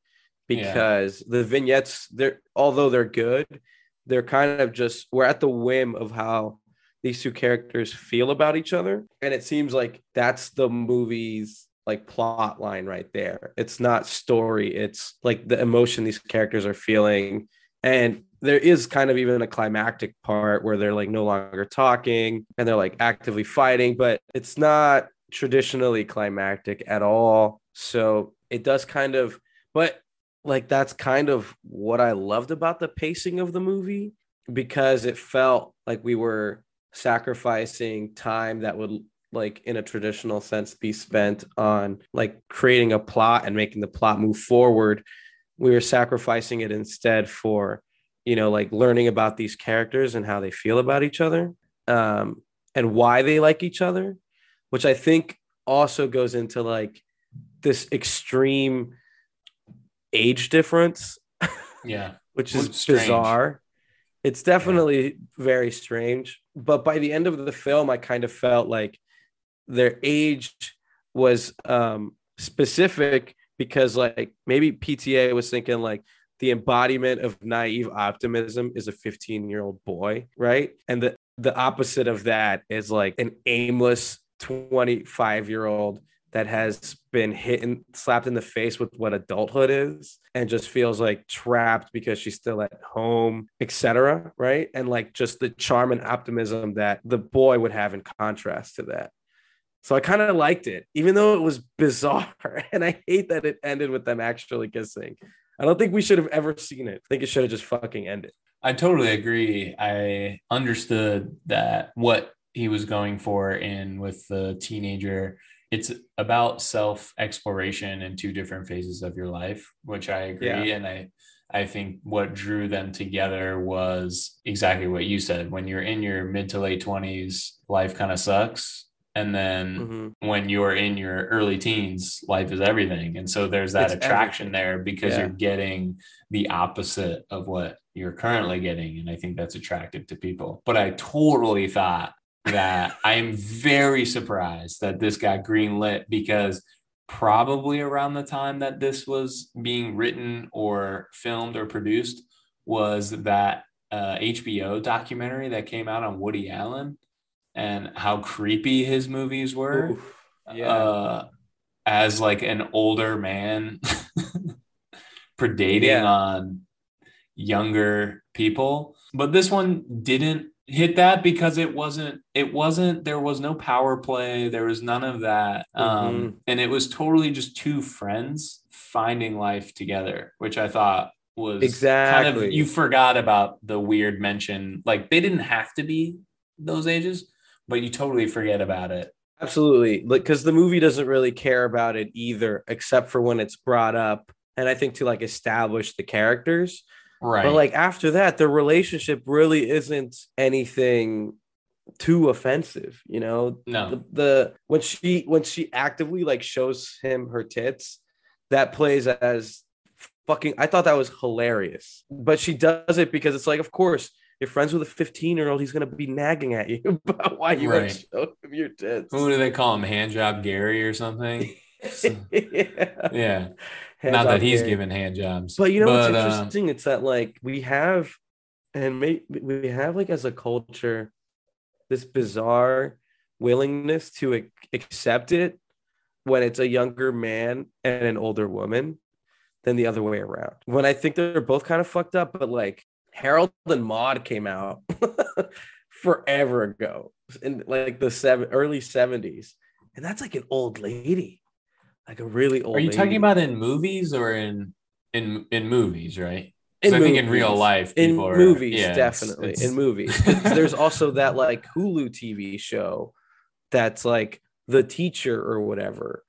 Yeah. because the vignettes, they're although they're good, they're kind of just we're at the whim of how these two characters feel about each other. And it seems like that's the movie's like plot line right there. It's not story, it's like the emotion these characters are feeling. And there is kind of even a climactic part where they're like no longer talking and they're like actively fighting, but it's not traditionally climactic at all. So it does kind of, but like that's kind of what I loved about the pacing of the movie because it felt like we were sacrificing time that would like in a traditional sense be spent on like creating a plot and making the plot move forward we were sacrificing it instead for you know like learning about these characters and how they feel about each other um and why they like each other which i think also goes into like this extreme age difference Yeah. which is it's bizarre. It's definitely very strange. But by the end of the film, I kind of felt like their age was um, specific because, like, maybe PTA was thinking, like, the embodiment of naive optimism is a 15 year old boy, right? And the, the opposite of that is like an aimless 25 year old that has been hit and slapped in the face with what adulthood is and just feels like trapped because she's still at home, etc. Right. And like just the charm and optimism that the boy would have in contrast to that. So I kind of liked it, even though it was bizarre. And I hate that it ended with them actually kissing. I don't think we should have ever seen it. I think it should have just fucking ended. I totally agree. I understood that what he was going for in with the teenager. It's about self exploration in two different phases of your life, which I agree. Yeah. And I, I think what drew them together was exactly what you said. When you're in your mid to late 20s, life kind of sucks. And then Mhm. when you're in your early teens, life is everything. And so there's that It's attraction everything. there because Yeah. you're getting the opposite of what you're currently getting. And I think that's attractive to people. But I totally thought that I'm very surprised that this got greenlit because probably around the time that this was being written or filmed or produced was that uh, HBO documentary that came out on Woody Allen and how creepy his movies were Oof. Yeah. uh, as like an older man predating Yeah. on younger people. But this one didn't hit that because it wasn't it wasn't there was no power play there was none of that um Mhm. and it was totally just two friends finding life together which i thought was exactly kind of Exactly. you forgot about the weird mention like they didn't have to be those ages but you totally forget about it Absolutely. Like because the movie doesn't really care about it either, except for when it's brought up. And I think to like establish the characters. right But like after that, the relationship really isn't anything too offensive, you know? no The, the when she when she actively like shows him her tits, that plays as fucking I thought that was hilarious. But she does it because it's like, of course, you're friends with a 15 year old, he's gonna be nagging at you about why you Right. right. show him your tits. who do they call him hand job gary or something yeah. yeah not that he's Gary. giving hand jobs But you know what's uh, interesting? it's that like we have, and we have like as a culture, this bizarre willingness to ac- accept it when it's a younger man and an older woman than the other way around. When I think they're both kind of fucked up, but like Harold and Maude came out forever ago in like the seven early 70s. And that's like an old lady. Like a really old Are you lady. talking about in movies or in in in movies, right? In I think in real life, in people are- movies yeah, definitely it's- in movies. there's also that like hulu tv show that's like the teacher or whatever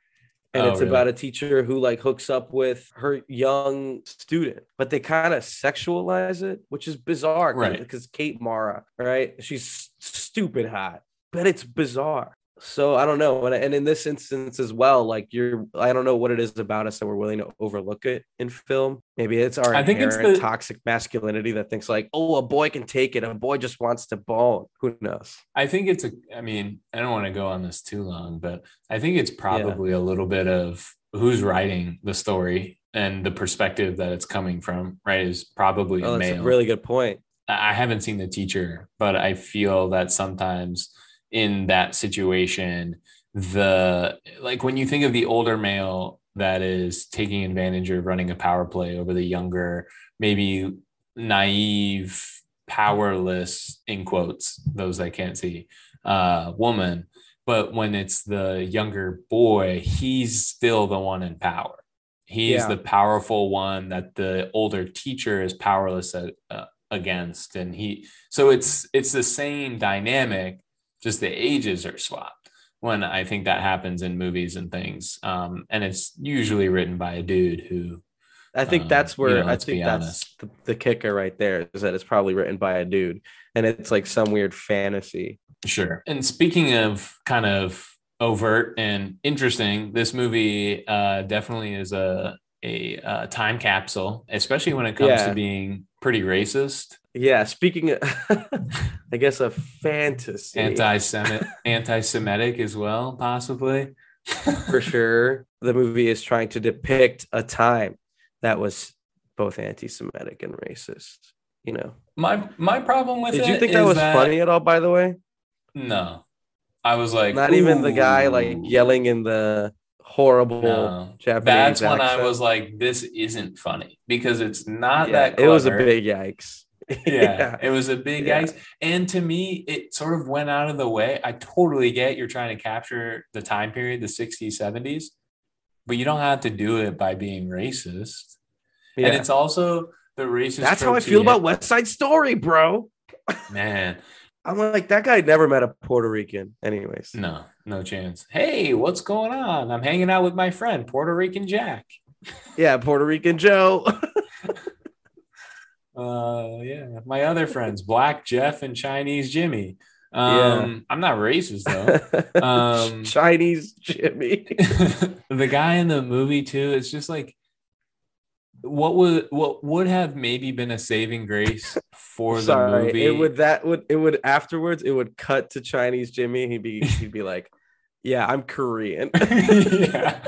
and Oh, it's really? about a teacher who like hooks up with her young student but they kind of sexualize it which is bizarre Right. because kate mara right she's stupid hot but it's bizarre so i don't know and, and in this instance as well like you're i don't know what it is about us that we're willing to overlook it in film maybe it's our I think it's the- toxic masculinity that thinks like oh a boy can take it a boy just wants to ball who knows I think it's a. I mean, I don't want to go on this too long, but I think it's probably a little bit of who's writing the story and the perspective that it's coming from. Right, is probably oh a that's male. a really good point I haven't seen the teacher, but I feel that sometimes in that situation, the like when you think of the older male that is taking advantage of running a power play over the younger, maybe naive, powerless in quotes, those I can't see, uh, woman. But when it's the younger boy, he's still the one in power. He's Yeah. the powerful one that the older teacher is powerless at, uh, against and he so it's it's the same dynamic just the ages are swapped when i think that happens in movies and things um and it's usually written by a dude who i think Um, that's you where know, i think that's the, the kicker right there is that it's probably written by a dude and it's like some weird fantasy Sure. And speaking of kind of overt and interesting, this movie uh, definitely is a a uh, time capsule, especially when it comes Yeah. to being pretty racist, yeah speaking of i guess a fantasy anti-Semitic, anti-Semitic as well, possibly. for sure the movie is trying to depict a time that was both anti-semitic and racist you know My my problem with it. did you think that was funny at all by the way No, I was like, not even the guy like yelling in the horrible No. japanese That's when I was like, this isn't funny because it's not Yeah, that. it was a big yikes yeah, it was a big Yeah. And to me, it sort of went out of the way. I totally get you're trying to capture the time period, the 60s, 70s, but you don't have to do it by being racist. yeah. And it's also the racist. that's how i feel about west side story bro man. i'm like that guy never met a puerto rican anyways No, no chance. Hey, what's going on? I'm hanging out with my friend, Puerto Rican Jack. yeah puerto rican joe Uh, yeah, my other friends, Black Jeff and Chinese Jimmy. Um, I'm not racist though. Um, chinese jimmy the guy in the movie too it's just like what would what would have maybe been a saving grace for the Sorry, movie it would that would it would afterwards it would cut to Chinese Jimmy. He'd be he'd be like, "Yeah, I'm Korean." yeah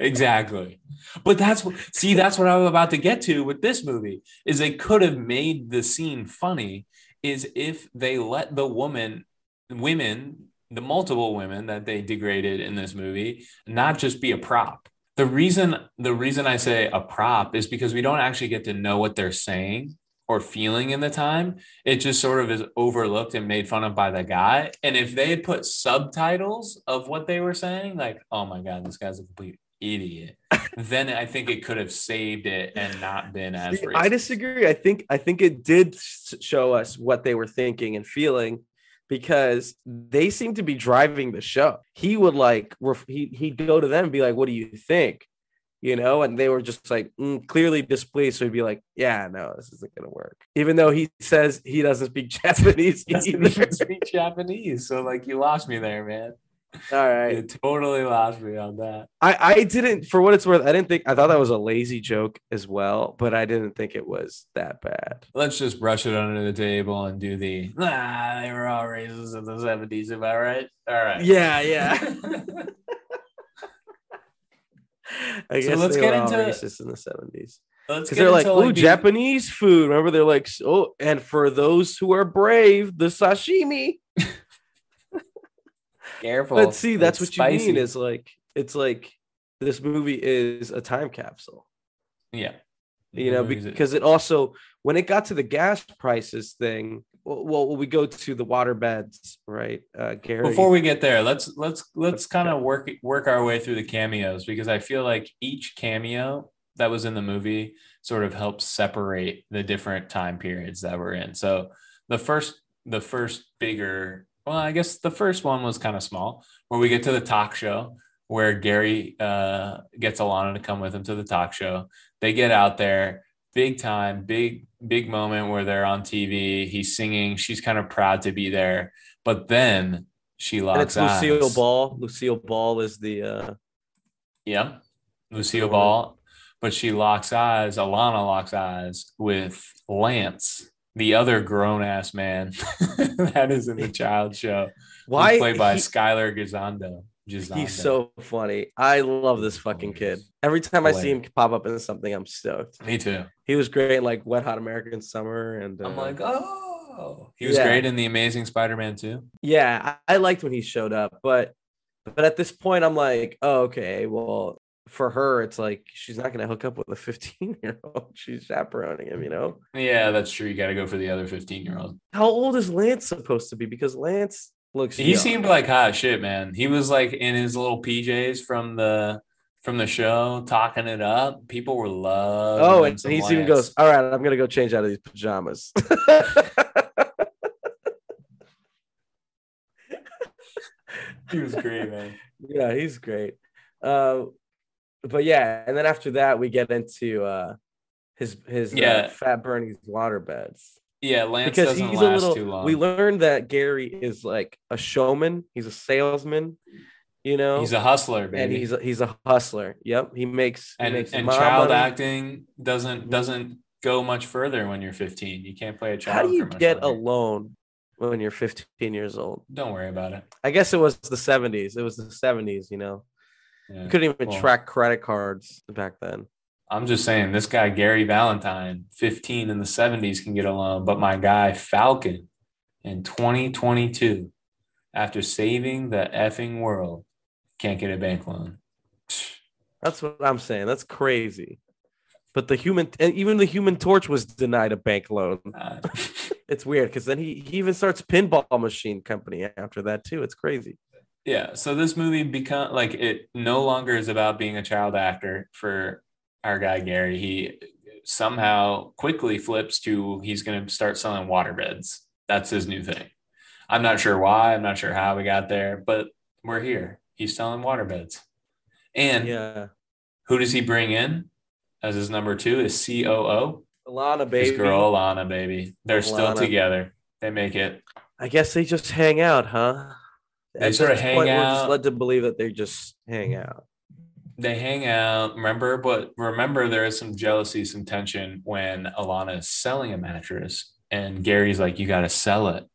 exactly but that's what see that's what i'm about to get to with this movie is they could have made the scene funny is if they let the woman women the multiple women that they degraded in this movie not just be a prop the reason the reason i say a prop is because we don't actually get to know what they're saying or feeling in the time. It just sort of is overlooked and made fun of by the guy. And if they had put subtitles of what they were saying, like, oh my God, this guy's a complete idiot, then I think it could have saved it and not been as See. I disagree. I think I think it did show us what they were thinking and feeling because they seem to be driving the show. He would like he he'd go to them and be like, "What do you think?" You know, and they were just like mm, clearly displeased. So he'd be like, "Yeah, no, this isn't gonna work." Even though he says he doesn't speak Japanese He doesn't speak Japanese. So like you lost me there, man. All right, You totally lost me on that. I I didn't for what it's worth. I didn't think I thought that was a lazy joke as well, but I didn't think it was that bad. Let's just brush it under the table and do the ah, they were all racist in the 70s. Am I right? All right. Yeah, yeah. I So guess let's they get were all into- racist in the seventies because they're like, "Oh, the- Japanese food." Remember, they're like, "Oh, and for those who are brave, the sashimi." Careful. But see, that's It's what you spicy. mean. Is like it's like this movie is a time capsule, yeah. you know, because it also when it got to the gas prices thing. Well, we go to the water beds, right? Uh, Gary. Before we get there, let's let's let's Let's kind of work work our way through the cameos because I feel like each cameo that was in the movie sort of helps separate the different time periods that we're in. So the first the first bigger well, I guess the first one was kind of small, where we get to the talk show where Gary uh, gets Alana to come with him to the talk show. They get out there, big time, big big moment where they're on TV. He's singing. She's kind of proud to be there, but then she and locks it's Lucille eyes. Ball. Lucille Ball is the uh, Yeah, Lucille Ball, but she locks eyes. Alana locks eyes with Lance, the other grown ass man that is in the child show. why played by he- Skyler. Gisondo. He's so funny. I love this fucking kid. Every time I see him pop up in something, I'm stoked. Me too. He was great in like Wet Hot American Summer, and uh, I'm like, oh, he was Yeah. great in the Amazing Spider-Man too. yeah, I, I liked when he showed up, but but at this point, I'm like, oh, okay, well, for her, it's like she's not gonna hook up with a 15 year old. She's chaperoning him, you know. Yeah, that's true. You got to go for the other 15 year old. How old is Lance supposed to be? Because Lance looks. He young. seemed like hot shit, man. He was like in his little PJs from the from the show, talking it up. People were loving. Oh, and he even goes, "All right, I'm gonna go change out of these pajamas." He was great, man. yeah, he's great. Uh, but yeah, and then after that, we get into uh, his his Yeah. uh, fat Bernie's water beds Yeah, Lance because doesn't he's a last little. too long. We learned that Gary is like a showman. He's a salesman, you know, he's a hustler, baby. and he's a, he's a hustler. Yep, he makes he and makes and child money. acting doesn't doesn't go much further when you're 15. You can't play a child. How do you get a loan when you're 15 years old? Don't worry about it. I guess it was the 70s. It was the 70s, you know. Yeah. You couldn't even Well, track credit cards back then. I'm just saying, this guy Gary Valentine, 15 in the 70s, can get a loan, but my guy Falcon in 2022, after saving the effing world, can't get a bank loan. That's what I'm saying. That's crazy. But the human, and even the Human Torch was denied a bank loan. Uh, It's weird because then he, he even starts Pinball Machine Company after that too. It's crazy. Yeah, so this movie become like it no longer is about being a child actor for our guy Gary. He somehow quickly flips to he's going to start selling waterbeds. That's his new thing. I'm not sure why. I'm not sure how we got there, but we're here. He's selling waterbeds. And Yeah, who does he bring in as his number two? Is COO? Alana, baby. His girl Alana, baby. They're still together. They make it. I guess they just hang out, huh? They At sorta this hang point, We're just led to believe that they just hang out. They hang out. Remember, but remember there is some jealousy, some tension when Alana is selling a mattress and Gary's like, You gotta sell it.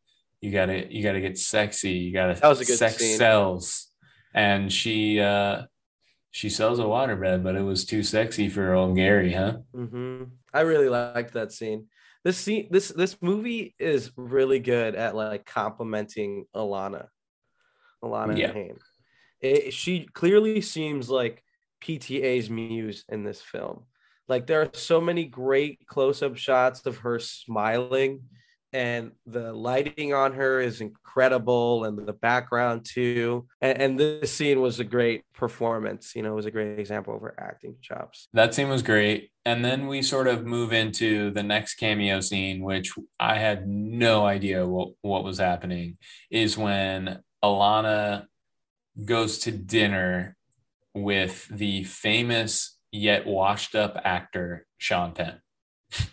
You gotta you gotta get sexy. You gotta That was a good sex scene. sells. And she uh she sells a waterbed, but it was too sexy for old Gary, huh? hmm I really liked that scene. This scene, this this movie is really good at like complimenting Alana, Alana Yeah. Haim. It, she clearly seems like PTA's muse in this film. Like there are so many great close-up shots of her smiling and the lighting on her is incredible and the background too and, and, this scene was a great performance you know it was a great example of her acting chops that scene was great and then we sort of move into the next cameo scene which i had no idea what, what was happening is when alana goes to dinner with the famous yet washed up actor sean penn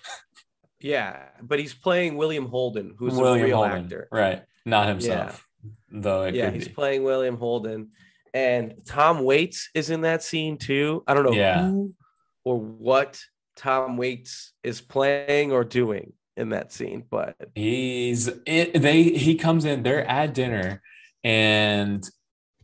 Yeah, but he's playing William Holden, who's William a real Holden, actor, right? Not himself, yeah. though. yeah, he's be. playing William Holden, and Tom Waits is in that scene too. I don't know yeah. who or what Tom Waits is playing or doing in that scene, but he's it, they he comes in. They're at dinner, and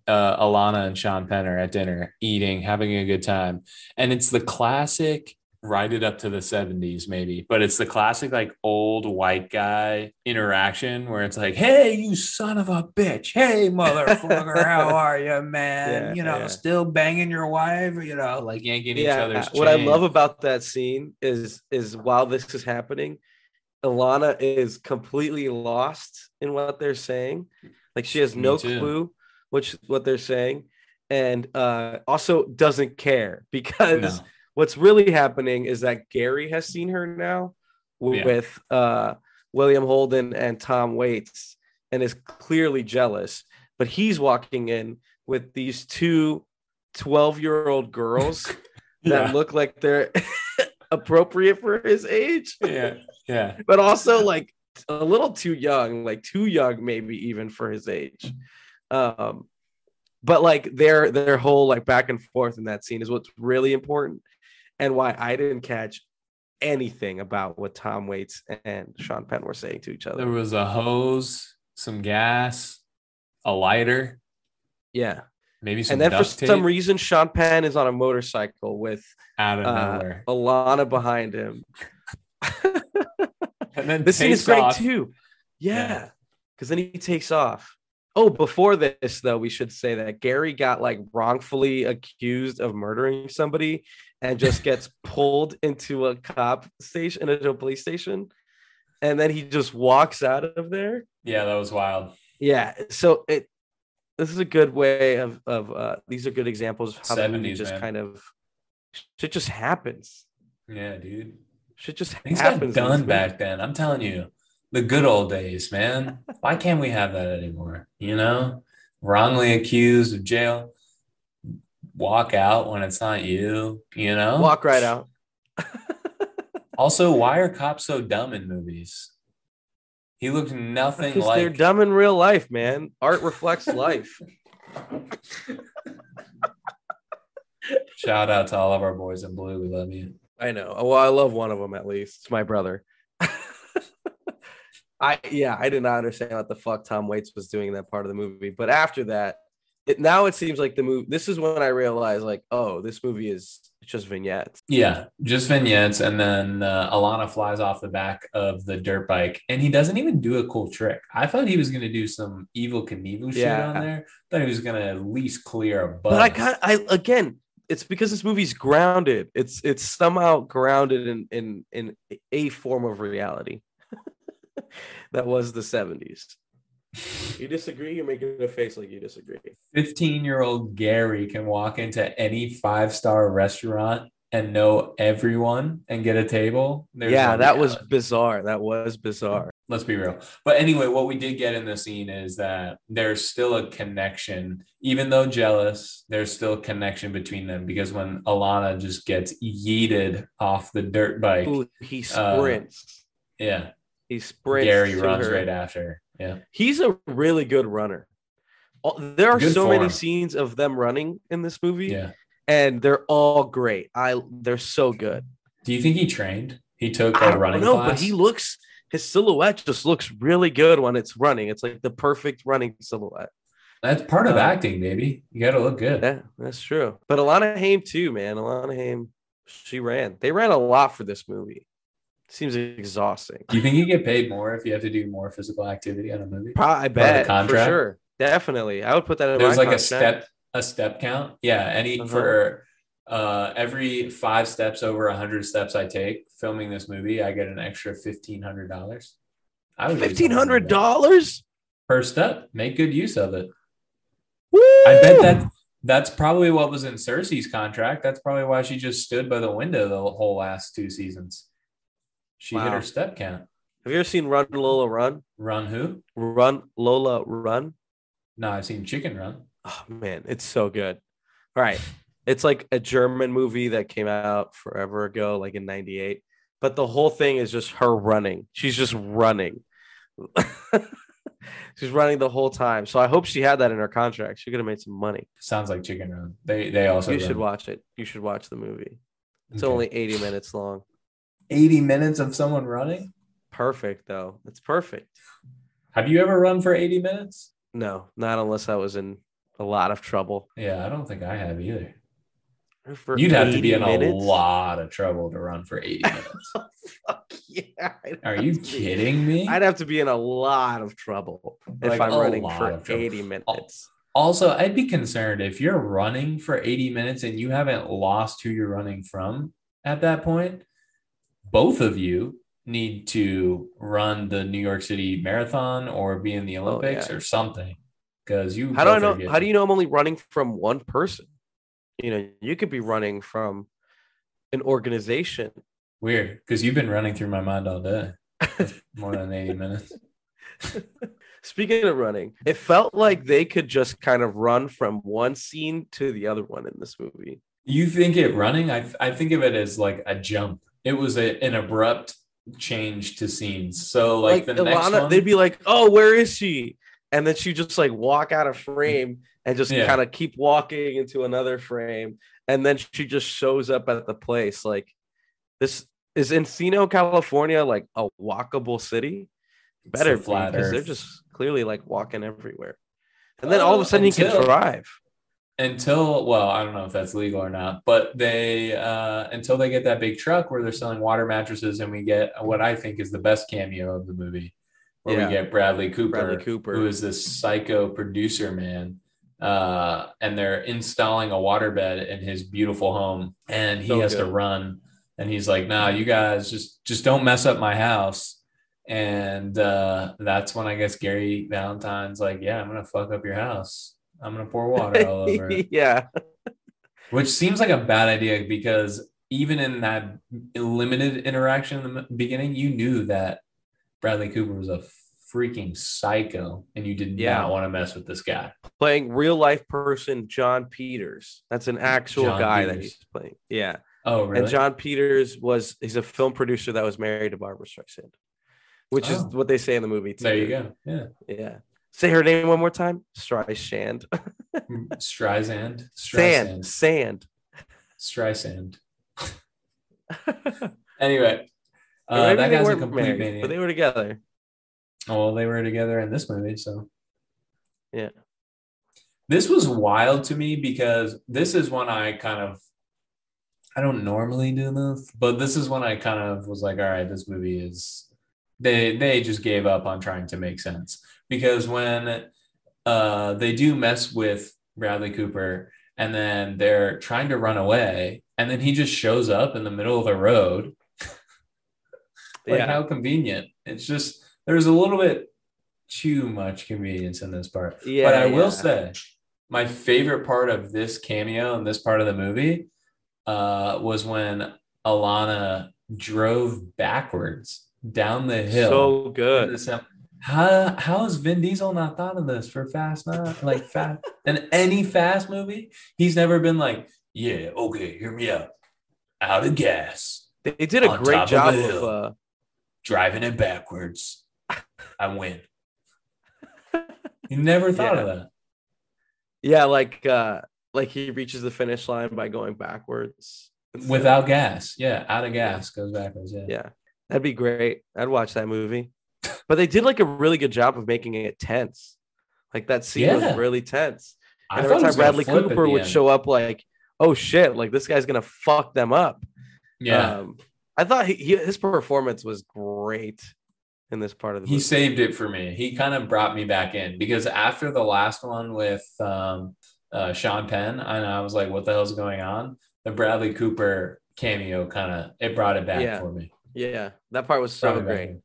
uh, Alana and Sean Penn are at dinner, eating, having a good time, and it's the classic Write it up to the 70s maybe but it's the classic like old white guy interaction where it's like hey you son of a bitch hey motherfucker how are you man yeah, you know yeah. still banging your wife you know like yanking yeah, each other's what chain. i love about that scene is is while this is happening Alana is completely lost in what they're saying like she has no clue which what they're saying and uh also doesn't care because no what's really happening is that Gary has seen her now with yeah. uh, William Holden and Tom Waits and is clearly jealous. But he's walking in with these two 12 year old girls that yeah. look like they're appropriate for his age. Yeah. Yeah. but also like a little too young, like too young, maybe even for his age. Um, but like their their whole like back and forth in that scene is what's really important and why I didn't catch anything about what Tom Waits and Sean Penn were saying to each other. There was a hose, some gas, a lighter. Yeah. Maybe some And then for tape. some reason, Sean Penn is on a motorcycle with out of uh, nowhere Alana behind him. and then this scene is great off. too. Yeah. Because yeah. then he takes off. Oh, before this, though, we should say that Gary got like wrongfully accused of murdering somebody and just gets pulled into a cop station, into a police station. And then he just walks out of there. Yeah, that was wild. Yeah. So it, this is a good way of, of, uh, these are good examples of how 70s, just man. kind of, it just happens. Yeah, dude. Shit just Things happens. got done back then. I'm telling you the good old days, man. Why can't we have that anymore? You know, wrongly accused of jail, walk out when it's not you, you know? Walk right out. also, why are cops so dumb in movies? He looked nothing because like they're dumb in real life, man. Art reflects life. Shout out to all of our boys in blue. We love you. I know. Well, I love one of them at least. It's my brother. I yeah, I did not understand what the fuck Tom Waits was doing in that part of the movie. But after that, it, now it seems like the movie. This is when I realized, like, oh, this movie is just vignettes. Yeah, just vignettes, and then uh, Alana flies off the back of the dirt bike, and he doesn't even do a cool trick. I thought he was going to do some Evel Knievel shit yeah. on there. Thought he was going to at least clear a buzz. But I got, I again, it's because this movie's grounded. It's it's somehow grounded in in in a form of reality. that was the 70s. You disagree? You're making a face like you disagree. 15 year old Gary can walk into any five star restaurant and know everyone and get a table. There's yeah, that was bizarre. That was bizarre. Let's be real. But anyway, what we did get in the scene is that there's still a connection, even though jealous, there's still a connection between them because when Alana just gets yeeted off the dirt bike, Ooh, he sprints. Uh, yeah. He sprints. Gary runs her. right after. Yeah. He's a really good runner. There are good so many scenes of them running in this movie. Yeah. And they're all great. I they're so good. Do you think he trained? He took a running know, class? but he looks his silhouette just looks really good when it's running. It's like the perfect running silhouette. That's part of uh, acting, baby. You got to look good. Yeah, that's true. But Alana Haim too, man. Alana Haim, she ran. They ran a lot for this movie. Seems exhausting. Do you think you get paid more if you have to do more physical activity on a movie? Probably, I bet for sure. Definitely, I would put that in. There's like contract. a step, a step count. Yeah, any uh-huh. for uh, every five steps over a hundred steps I take filming this movie, I get an extra fifteen hundred dollars. Fifteen hundred dollars per step. Make good use of it. Woo! I bet that that's probably what was in Cersei's contract. That's probably why she just stood by the window the whole last two seasons. She wow. hit her step count. Have you ever seen Run Lola Run? Run who? Run Lola Run. No, I've seen Chicken Run. Oh man, it's so good. All right. It's like a German movie that came out forever ago, like in 98. But the whole thing is just her running. She's just running. She's running the whole time. So I hope she had that in her contract. She could have made some money. Sounds like Chicken Run. They they also You run. should watch it. You should watch the movie. It's okay. only 80 minutes long. 80 minutes of someone running? Perfect though. It's perfect. Have you ever run for 80 minutes? No, not unless I was in a lot of trouble. Yeah, I don't think I have either. For You'd have to be in minutes? a lot of trouble to run for 80 minutes. Fuck yeah. Are you kidding me? I'd have to be in a lot of trouble like if I'm running for 80 minutes. Also, I'd be concerned if you're running for 80 minutes and you haven't lost who you're running from at that point. Both of you need to run the New York City Marathon or be in the Olympics oh, yeah. or something. Because you, how do I know? How do you know I'm only running from one person? You know, you could be running from an organization. Weird, because you've been running through my mind all day. more than 80 minutes. Speaking of running, it felt like they could just kind of run from one scene to the other one in this movie. You think it running? I, I think of it as like a jump. It was a, an abrupt change to scenes. So like, like the Alana, next one, they'd be like, "Oh, where is she?" And then she just like walk out of frame and just yeah. kind of keep walking into another frame, and then she just shows up at the place. Like this is Encino, California, like a walkable city. Better because they're just clearly like walking everywhere. And then all of a sudden until, he can drive. Until well, I don't know if that's legal or not, but they uh until they get that big truck where they're selling water mattresses and we get what I think is the best cameo of the movie. Where yeah. we get Bradley Cooper, Bradley Cooper, who is this psycho producer man uh, and they're installing a waterbed in his beautiful home, and he so has good. to run. And he's like, "Nah, you guys just just don't mess up my house." And uh, that's when I guess Gary Valentine's like, "Yeah, I'm gonna fuck up your house. I'm gonna pour water all over it." yeah, which seems like a bad idea because even in that limited interaction in the beginning, you knew that Bradley Cooper was a freaking psycho and you did yeah. not want to mess with this guy. Playing real life person Jon Peters. That's an actual Jon guy Peters. that he's playing. Yeah. Oh, really? And Jon Peters was he's a film producer that was married to Barbra Streisand, which oh. is what they say in the movie too. There you go. Yeah. Yeah. Say her name one more time. Streisand. Mm, Streisand. Streisand. Sand. Sand. Streisand. anyway, uh, that guy's a complete married, maniac. But they were together. Well, they were together in this movie, so yeah. This was wild to me because this is when I kind of I don't normally do this, but this is when I kind of was like, all right, this movie is they they just gave up on trying to make sense because when uh they do mess with Bradley Cooper and then they're trying to run away and then he just shows up in the middle of the road like yeah. how convenient it's just there's a little bit too much convenience in this part. Yeah, but I yeah. will say my favorite part of this cameo and this part of the movie uh, was when Alana drove backwards down the hill. So good. How how has Vin Diesel not thought of this for Fast Nine? Like fast in any fast movie, he's never been like, yeah, okay, hear me out. Out of gas. They did a great job of, of uh, driving it backwards. I win. you never thought yeah. of that. Yeah, like uh like he reaches the finish line by going backwards. Without gas. Yeah, out of gas goes backwards. Yeah. Yeah. That'd be great. I'd watch that movie. but they did like a really good job of making it tense. Like that scene yeah. was really tense. And I every time Bradley Cooper would end. show up, like, oh shit, like this guy's gonna fuck them up. Yeah. Um, I thought he, he, his performance was great in this part of the he movie. saved it for me he kind of brought me back in because after the last one with um, uh, sean penn and i was like what the hell's going on the Bradley Cooper cameo kind of it brought it back Yeah. for me. Yeah, that part was so great.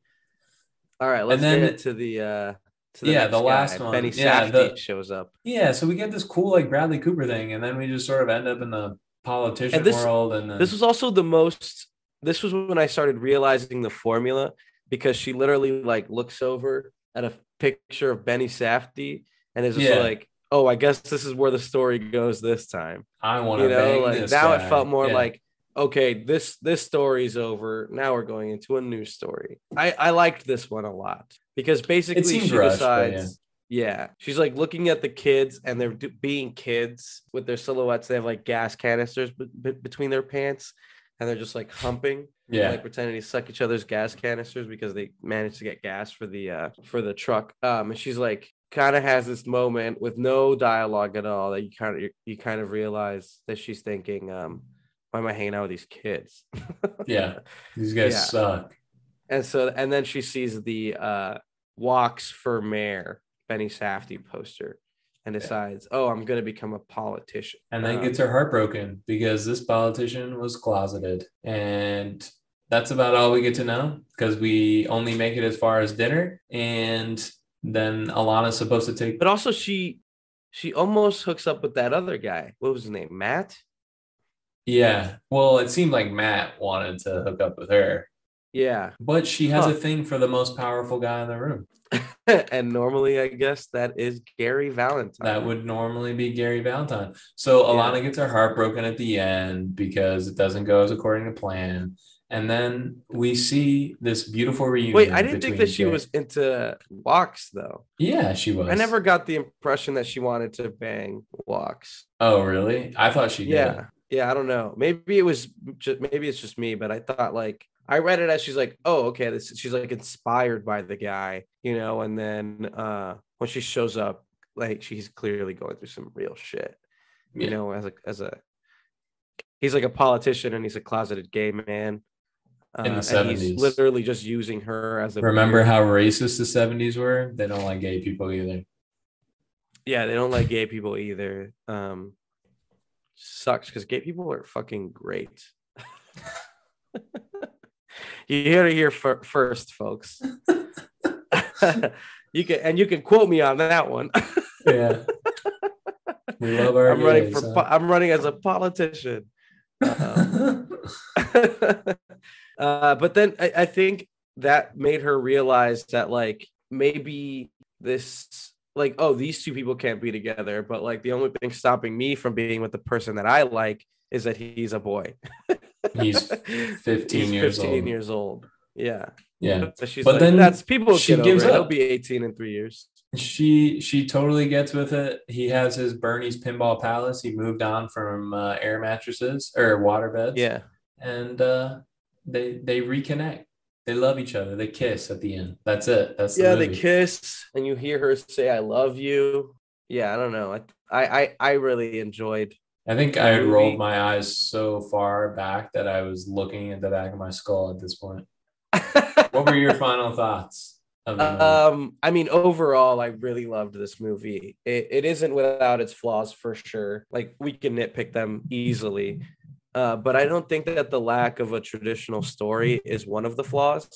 All right, let's then- get to the uh to the Yeah, the last guy. one. Benny Yeah, Safdie the- shows up. Yeah, so we get this cool like Bradley Cooper thing, and then we just sort of end up in the politician And this- world, and then This was also the most this was when I started realizing the formula because she literally like looks over at a picture of Benny Safdie and is just Yeah. like, "Oh, I guess this is where the story goes this time." I want to You know, like now guy. it felt more Yeah. like, "Okay, this this story's over. Now we're going into a new story." I I liked this one a lot because basically she rushed, decides yeah. she's like looking at the kids and they're do- being kids with their silhouettes. They have like gas canisters be- be- between their pants and they're just like humping yeah, like pretending to suck each other's gas canisters because they managed to get gas for the uh for the truck um and she's like kind of has this moment with no dialogue at all that you kind of you, you kind of realize that she's thinking um why am i hanging out with these kids yeah. These guys Yeah. suck. and so and then she sees the uh Wachs for mayor benny safdie poster and decides oh i'm gonna become a politician. And then Um, gets her heart broken because this politician was closeted. And that's about all we get to know because we only make it as far as dinner. And then alana's supposed to take but also she she almost hooks up with that other guy. What was his name? Matt? Yeah. Well it seemed like matt wanted to hook up with her yeah but she has Huh. a thing for the most powerful guy in the room and normally, I guess that is Gary Valentine. that would normally be gary valentine so Yeah. alana gets her heart broken at the end because it doesn't go as according to plan and then we see this beautiful reunion Wait, I didn't think that she was into Wachs though. yeah she was I never got the impression that she wanted to bang Wachs. Oh, really? I thought she did. Yeah, yeah. I don't know. Maybe it was just maybe it's just me, but I thought like I read it as she's like, oh, okay. This she's like inspired by the guy, you know. And then uh when she shows up, like she's clearly going through some real shit. you Yeah. know, as a as a he's like a politician and he's a closeted gay man. Uh, In the and he's 70s. literally just using her as a Remember how racist the 70s were? They don't like gay people either. yeah, they don't like gay people either. Um sucks because gay people are fucking great. you hear it here fir- first, folks. you can and you can quote me on that one. Yeah. we love our I'm running gays, for huh? I'm running as a politician. Um, uh, but then I, I think that made her realize that like maybe this like oh these two people can't be together but like the only thing stopping me from being with the person that i like is that he's a boy He's 15 He's years 15 old. years old yeah yeah. but she's But like then that's people she gives over it. he'll be 18 in three years She she totally gets with it. He has his Bernie's Pinball Palace. He moved on from uh, air mattresses or water beds. yeah And uh, they they reconnect. They love each other. They kiss at the end. That's it. That's the yeah they kiss and you hear her say i love you yeah i don't know i i i, I really enjoyed I think I had rolled my eyes so far back that I was looking at the back of my skull at this point. What were your final thoughts of the movie? um i mean overall i really loved this movie. It, it isn't without its flaws for sure. Like we can nitpick them easily. Uh but i don't think that the lack of a traditional story is one of the flaws.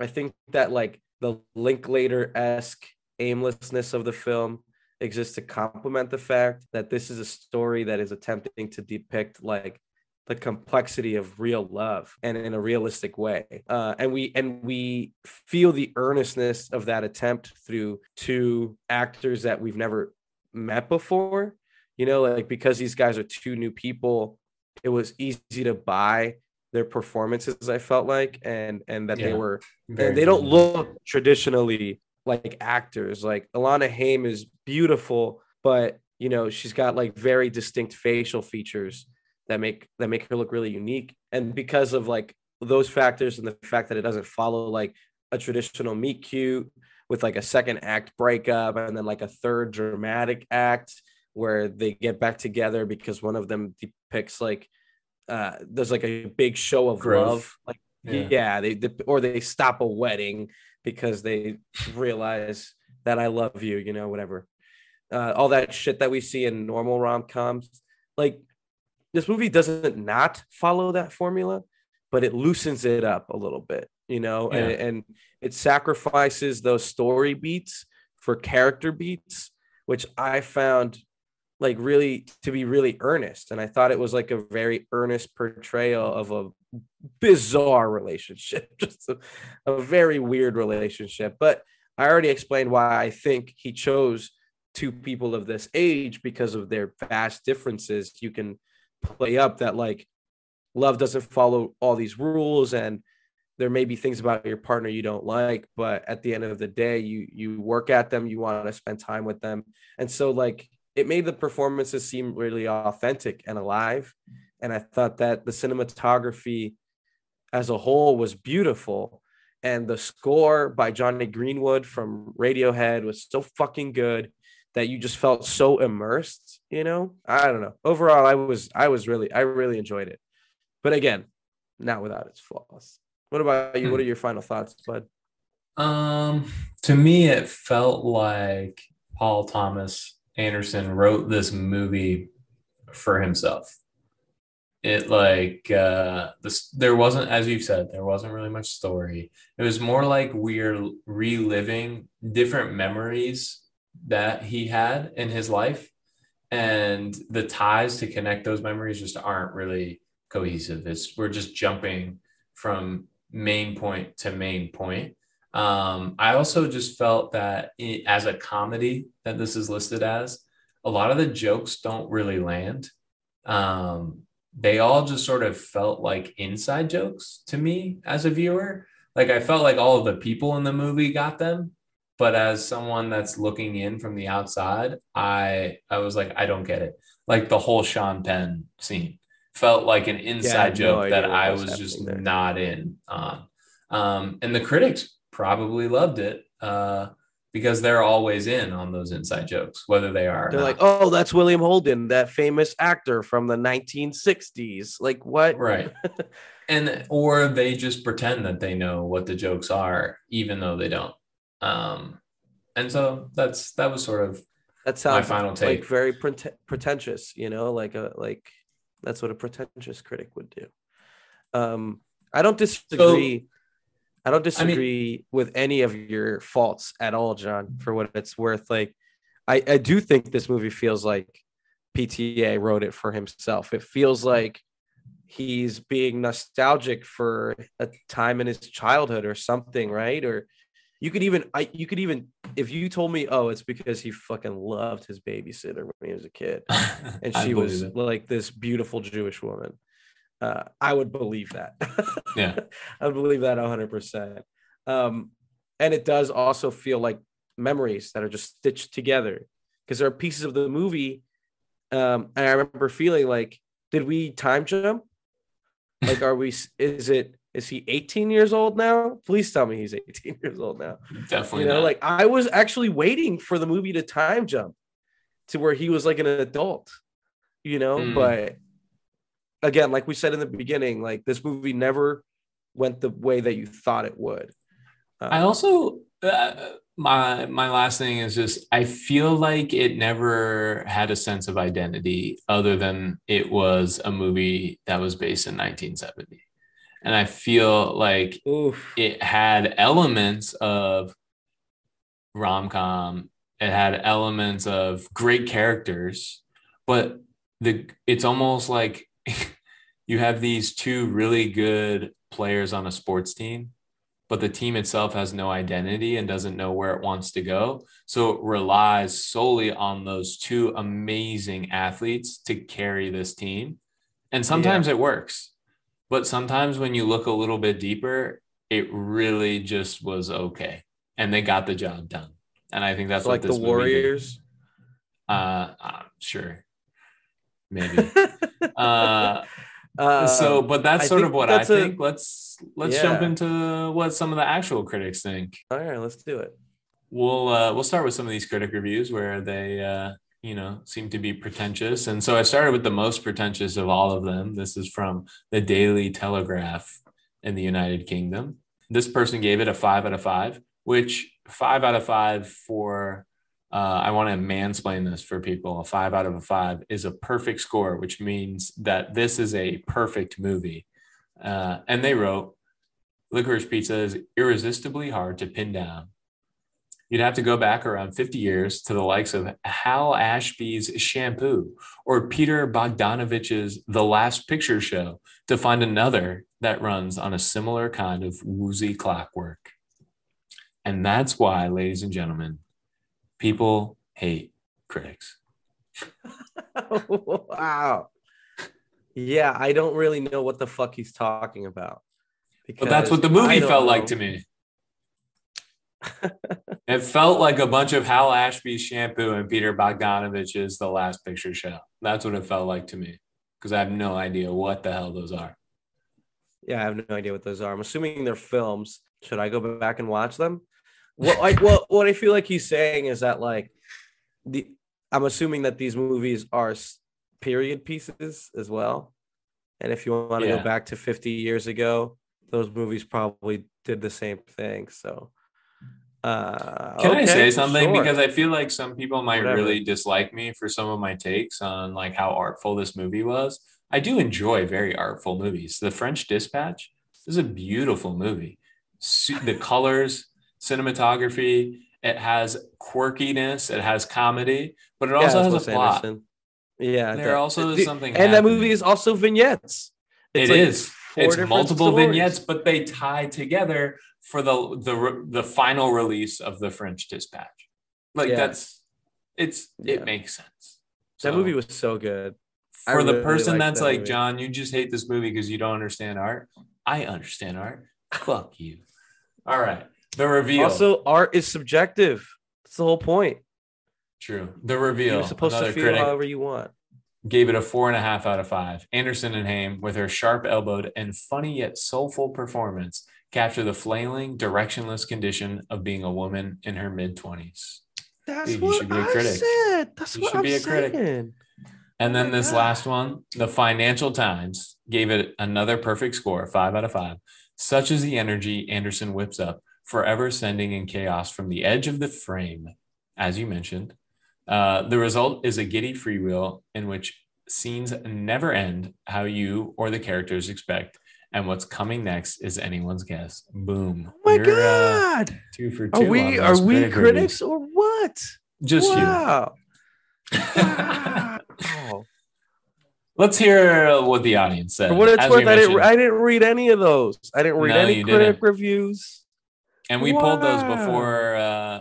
I think that like the linklater-esque aimlessness of the film exists to complement the fact that this is a story that is attempting to depict like the complexity of real love and in a realistic way. Uh, and we and we feel the earnestness of that attempt through two actors that we've never met before. You know like because these guys are two new people it was easy to buy their performances i felt like and and that they were and they don't look traditionally like actors. Like Alana Haim is beautiful, but you know she's got like very distinct facial features that make that make her look really unique. And because of like those factors and the fact that it doesn't follow like a traditional meet cute with like a second act breakup and then like a third dramatic act where they get back together because one of them depicts like uh there's like a big show of Growth. love like Yeah. yeah, they, they or they stop a wedding because they realize that I love you, you know, whatever. Uh, all that shit that we see in normal rom coms, like this movie doesn't not follow that formula, but it loosens it up a little bit, you know, Yeah. and, and it sacrifices those story beats for character beats, which I found like really to be really earnest. And I thought it was like a very earnest portrayal of a bizarre relationship, just a, a very weird relationship. But I already explained why I think he chose two people of this age because of their vast differences. You can play up that like love doesn't follow all these rules and there may be things about your partner you don't like but at the end of the day you you work at them you want to spend time with them and so like it made the performances seem really authentic and alive. And i thought that the cinematography as a whole was beautiful. And the score by jonny greenwood from radiohead was so fucking good that you just felt so immersed you know? I don't know. Overall i was i was really i really enjoyed it. But again not without its flaws. What about you? What are your final thoughts bud? Um, to me, it felt like Paul Thomas Anderson wrote this movie for himself. It like uh this there wasn't, as you've said, there wasn't really much story. It was more like we're reliving different memories that he had in his life, and the ties to connect those memories just aren't really cohesive. It's we're just jumping from main point to main point. Um, I also just felt that it, as a comedy that this is listed as, a lot of the jokes don't really land. Um, they all just sort of felt like inside jokes to me as a viewer. Like I felt like all of the people in the movie got them, but as someone that's looking in from the outside, I I was like, I don't get it. Like the whole Sean Penn scene felt like an inside no joke that I was was just there. not in on. Um, and the critics probably loved it uh, because they're always in on those inside jokes, whether they are. they're like oh that's william holden that famous actor from the 1960s like what right. and or they just pretend that they know what the jokes are, even though they don't. Um, and so that's that was sort of that sounds final like take. very prete- pretentious you know like a like that's what a pretentious critic would do um i don't disagree i don't disagree with any of your faults at all Jon for what it's worth. Like i i do think this movie feels like pta wrote it for himself. It feels like he's being nostalgic for a time in his childhood or something right? Or you could even I you could even if you told me oh it's because he fucking loved his babysitter when he was a kid and she was it. like this beautiful Jewish woman uh, I would believe that Yeah. I would believe that 100% um, and it does also feel like memories that are just stitched together because there are pieces of the movie um, and I remember feeling like did we time jump like are we is it is he 18 years old now please tell me he's 18 years old now definitely you know not. like i was actually waiting for the movie to time jump to where he was like an adult you know Mm. but again like we said in the beginning like this movie never went the way that you thought it would Um, I also uh, my my last thing is just I feel like it never had a sense of identity other than it was a movie that was based in 1970. And I feel like oof. it had elements of rom-com it had elements of great characters but the it's almost like you have these two really good players on a sports team but the team itself has no identity and doesn't know where it wants to go. So it relies solely on those two amazing athletes to carry this team. And sometimes it works but sometimes when you look a little bit deeper it really just was okay and they got the job done. And i think that's So what like the did. warriors? Uh, uh sure maybe. Uh uh, so but that's I sort of what i a- think. Let's let's jump into what some of the actual critics think. All right let's do it. We'll uh, we'll start with some of these critic reviews where they uh, you know seem to be pretentious. And so i started with the most pretentious of all of them. This is from the daily telegraph in the united kingdom. This person gave it a five out of five which five out of five for uh, I want to mansplain this for people. A five out of a five is a perfect score, which means that this is a perfect movie. Uh, and they wrote, Licorice Pizza is irresistibly hard to pin down. You'd have to go back around 50 years to the likes of Hal Ashby's Shampoo or Peter Bogdanovich's The Last Picture Show to find another that runs on a similar kind of woozy clockwork. And that's why, ladies and gentlemen, people hate critics. wow. Yeah, I don't really know what the fuck he's talking about. But that's what the movie felt know. like to me. it felt like a bunch of Hal Ashby's shampoo and Peter Bogdanovich's The Last Picture Show. That's what it felt like to me because I have no idea what the hell those are. Yeah, I have no idea what those are. I'm assuming they're films. Should I go back and watch them? What like well, what I feel like he's saying is that like the I'm assuming that these movies are period pieces as well. And if you want to yeah. go back to 50 years ago, those movies probably did the same thing. So uh, Can okay, I say something? Sure. Because I feel like some people might Whatever. really dislike me for some of my takes on like how artful this movie was. I do enjoy very artful movies. The French Dispatch is a beautiful movie. The colors, cinematography, it has quirkiness, it has comedy, but it yeah, also has a plot. Anderson. Yeah, there also is something, and happening. that movie is also vignettes. It's it like is. It's multiple stories. vignettes, but they tie together for the the the final release of the French Dispatch. Like yeah. that's it's yeah. it makes sense. So, that movie was so good. For the person that's that like, movie. Jon, you just hate this movie because you don't understand art. I understand art. Fuck you. All right. The reveal. Also, art is subjective. That's the whole point. True. The reveal. You're supposed to feel however you want. Gave it a four and a half out of five. Anderson and Haim, with her sharp elbowed and funny yet soulful performance, capture the flailing, directionless condition of being a woman in her mid 20s. That's Dude, what you should be a critic. I said. That's you what should I'm be a critic. Saying. And then this last one, the Financial Times gave it another perfect score, five out of five. Such is the energy Anderson whips up, forever sending in chaos from the edge of the frame, as you mentioned. Uh, the result is a giddy freewheel in which scenes never end how you or the characters expect and what's coming next is anyone's guess. Boom. Oh my You're, uh, god! Uh, two for two. Are we are we critics reviews. or what? Just wow. you. wow. Let's hear what the audience said. For what it's As worth, I didn't I didn't read any of those. I didn't read no, any critic didn't. reviews. And we wow. pulled those before uh,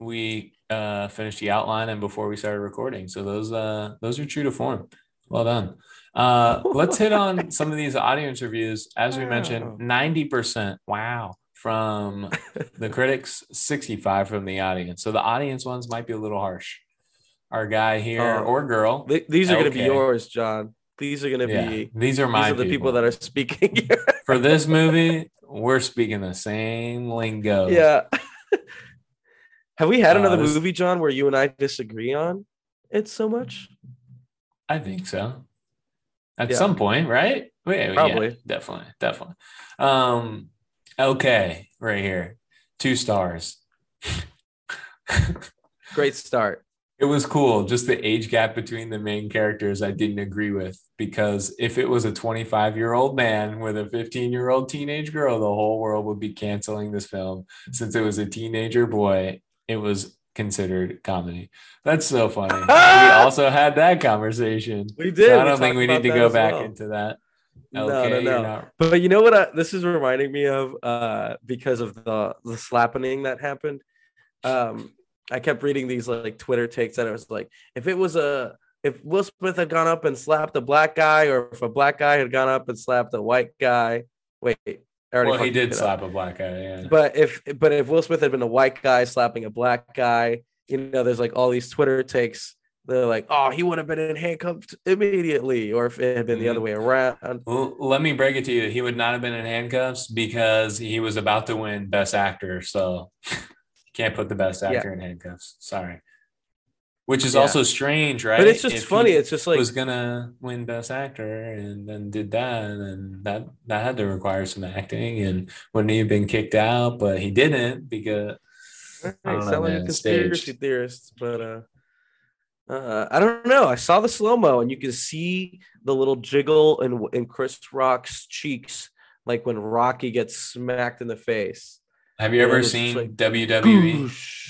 we uh, finished the outline and before we started recording. So those uh, those are true to form. Well done. Uh, let's hit on some of these audience reviews. As we mentioned, 90%, wow, from the critics, 65 from the audience. So the audience ones might be a little harsh. Our guy here uh, or girl. Th- these are going to be yours, Jon. These are going to yeah, be. These are my. These are the people, people that are speaking for this movie. We're speaking the same lingo. Yeah. Have we had uh, another this... movie, Jon, where you and I disagree on it so much? I think so at yeah. some point, right? Wait, Probably. Yeah, definitely, definitely. Um, okay, right here, two stars. Great start. It was cool. Just the age gap between the main characters, I didn't agree with because if it was a 25 year old man with a 15 year old teenage girl, the whole world would be canceling this film. Since it was a teenager boy, it was considered comedy. That's so funny. we also had that conversation. We did. So I don't think we need to go back well. into that. Okay, no, no, no. But you know what? I, this is reminding me of uh, because of the the slapping that happened. Um, I kept reading these like Twitter takes and it was like, if it was a if Will Smith had gone up and slapped a black guy, or if a black guy had gone up and slapped a white guy. Wait, well, he did slap up. a black guy, yeah. But if but if Will Smith had been a white guy slapping a black guy, you know, there's like all these Twitter takes. They're like, oh, he would have been in handcuffs immediately, or if it had been mm-hmm. the other mm-hmm. way around. Well, let me break it to you. He would not have been in handcuffs because he was about to win Best Actor. So can't put the Best Actor yeah. in handcuffs. Sorry which is yeah. also strange, right? But it's just if funny. It's just like was gonna win Best Actor and then did that, and that that had to require some acting, and wouldn't he have been kicked out? But he didn't because I right, don't know, sound like a conspiracy Staged. theorist, but uh, uh, I don't know. I saw the slow mo, and you can see the little jiggle in in Chris Rock's cheeks, like when Rocky gets smacked in the face. Have you Yeah, ever it was just seen like, WWE? Goosh.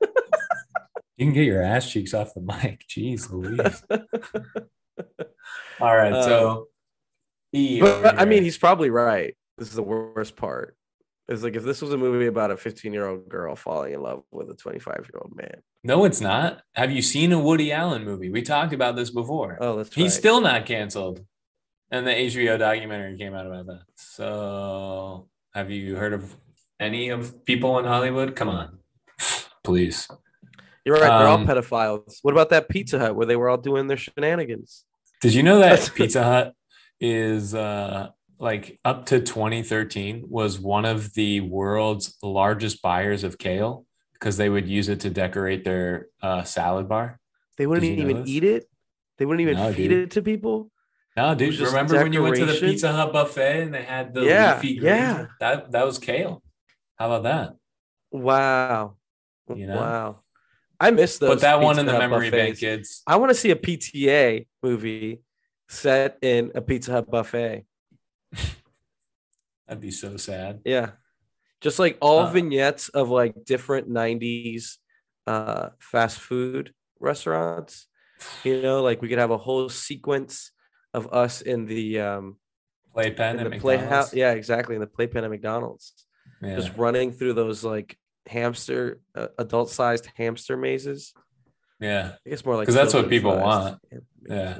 You can get your ass cheeks off the mic. Jeez Louise. All right. So, um, over But I mean, he's probably right. This is the worst part. It's like if this was a movie about a 15 year old girl falling in love with a 25 year old man. no, it's not. Have you seen a Woody Allen movie? We talked about this before. Oh, that's He's right. still not canceled. And the HBO documentary came out about that. So, have you heard of any of people in Hollywood? Come on, please. You're right. They're all Um, pedophiles. What about that Pizza Hut where they were all doing their shenanigans? Did you know that Pizza Hut is uh, like up to 2013 was one of the world's largest buyers of kale because they would use it to decorate their uh, salad bar? They wouldn't even this? eat it. They wouldn't even No, feed dude. it to people. No, dude. just Remember when you went to the? Pizza Hut buffet and they had the Yeah, leafy greens? yeah. That that was kale. How about that? Wow. You know? Wow. I miss those. Put that one in the Hut memory bank, kids. I want to see a PTA movie set in a Pizza Hut buffet. That'd be so sad. Yeah. Just like all Uh, vignettes of like different 90s uh fast food restaurants. You know, like we could have a whole sequence of us in the um Playpen in the playhouse. Yeah, exactly. In the playpen at McDonald's. Yeah. Just running through those like hamster uh, adult sized hamster mazes. yeah. it's guess more like 'Cause that's what people want. Yeah.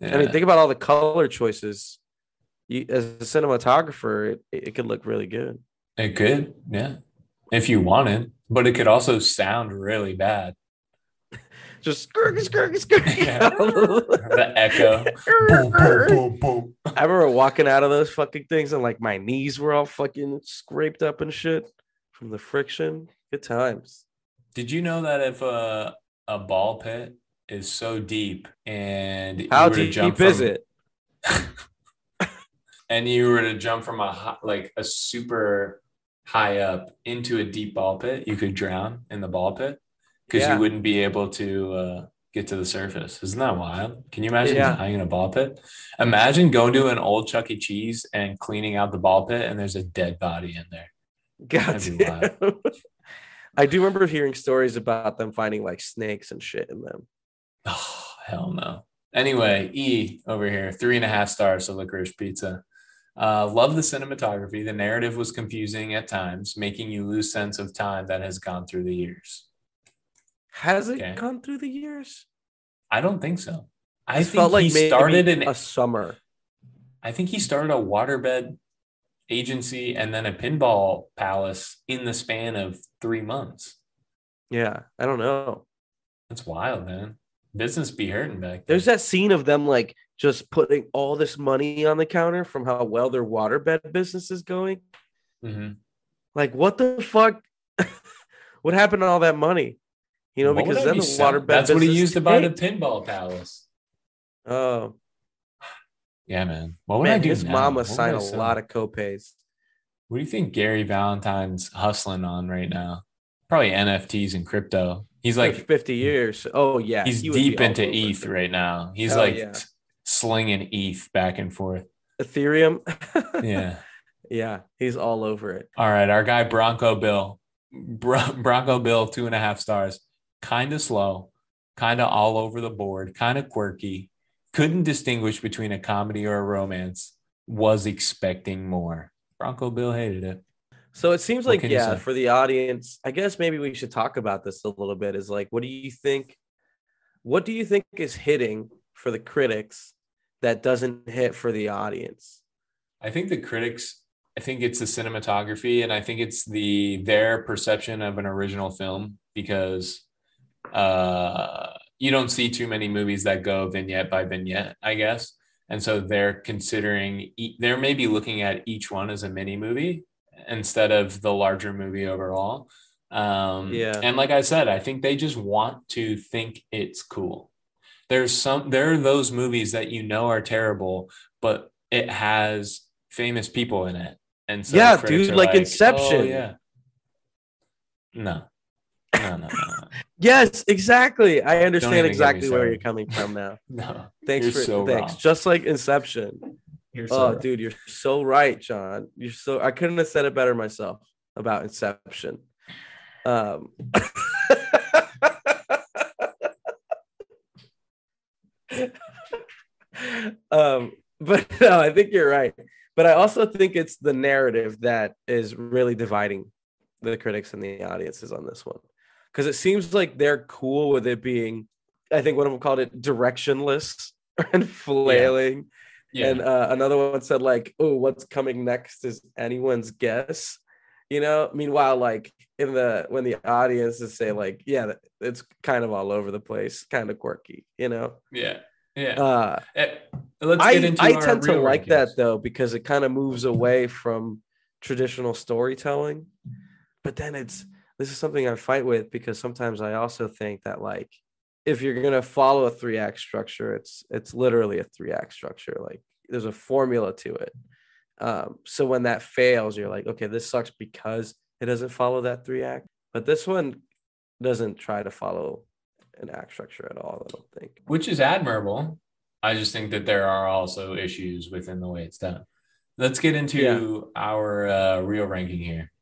yeah. I mean, think about all the color choices. You, as a cinematographer, it, it could look really good. It could, yeah. If you wanted, but it could also sound really bad. Just skirk, skirk, skirk. Yeah. The echo. Boom, boom, boom, boom. I remember walking out of those fucking things and like my knees were all fucking scraped up and shit from the friction. Good times. Did you know that if a a ball pit is so deep and you How were to deep jump is from- it? and you were to jump from a hi- like a super high up into a deep ball pit, you could drown in the ball pit because Yeah. you wouldn't be able to uh, get to the surface. Isn't that wild? Can you imagine Yeah. in a ball pit? Imagine going to an old Chuck E. Cheese and cleaning out the ball pit, and there's a dead body in there. God damn. I do remember hearing stories about them finding like snakes and shit in them. Oh, hell no. Anyway, E over here, three and a half stars to Licorice Pizza. Uh, love the cinematography. The narrative was confusing at times, making you lose sense of time that has gone through the years. Has it Okay. gone through the years? I don't think so. I felt like he started in a summer. I think he started a waterbed agency and then a pinball palace in the span of three months. Yeah, I don't know. That's wild, man. Business be hurting back then. There's that scene of them like just putting all this money on the counter from how well their waterbed business is going. Mhm. Like, what the fuck? what happened to all that money? You know, What because then be the selling? waterbed That's what he used to buy the pinball palace. Oh Yeah, man. What would man, I do his now? mama signed a sell? lot of copays. What do you think Gary Valentine's hustling on right now? Probably NFTs and crypto. He's Like like 50 years. Oh yeah, he's he deep into ETH it. right now. He's like yeah. slinging ETH back and forth. Ethereum. Yeah. yeah, he's all over it. All right, our guy Bronco Bill, Bro- Bronco Bill, two and a half stars. Kind of slow, kind of all over the board, kind of quirky. Couldn't distinguish between a comedy or a romance. Was expecting more. Bronco Bill hated it. So it seems What like yeah, for the audience, I guess maybe we should talk about this a little bit. Is like, what do you think? What do you think is hitting for the critics that doesn't hit for the audience? I think the critics. I think it's the cinematography, and I think it's the their perception of an original film because uh, you don't see too many movies that go vignette by vignette, I guess. And so they're considering, they're maybe looking at each one as a mini movie instead of the larger movie overall. Um, Yeah. And like I said, I think they just want to think it's cool. There's some, there are those movies that you know are terrible, but it has famous people in it. And so Yeah, dude, are like "Oh, Inception." yeah. No. No, no, no, no. Yes, exactly. I understand exactly where you're coming from now. No. Thanks for so thanks. wrong. Just like Inception. You're oh, so dude, you're so right, Jon. You're so I couldn't have said it better myself about Inception. Um um but no, I think you're right. But I also think it's the narrative that is really dividing the critics and the audiences on this one. Because it seems like they're cool with it being, I think one of them called it directionless and flailing. yeah. And uh, another one said, like, oh, what's coming next is anyone's guess. You know, meanwhile, like in the when the audiences say, like, yeah, it's kind of all over the place, kind of quirky, you know. yeah. Yeah. Uh Eh, Let's I, get into I our tend to like rankings. that though because it kind of moves away from traditional storytelling. But then it's this is something I fight with because sometimes I also think that like if you're gonna follow a three act structure, it's it's literally a three act structure. Like there's a formula to it. Um, so when that fails, you're like, okay, this sucks because it doesn't follow that three act. But this one doesn't try to follow an act structure at all. I don't think. which is admirable. I just think that there are also issues within the way it's done. Let's get into Yeah. our uh, real ranking here.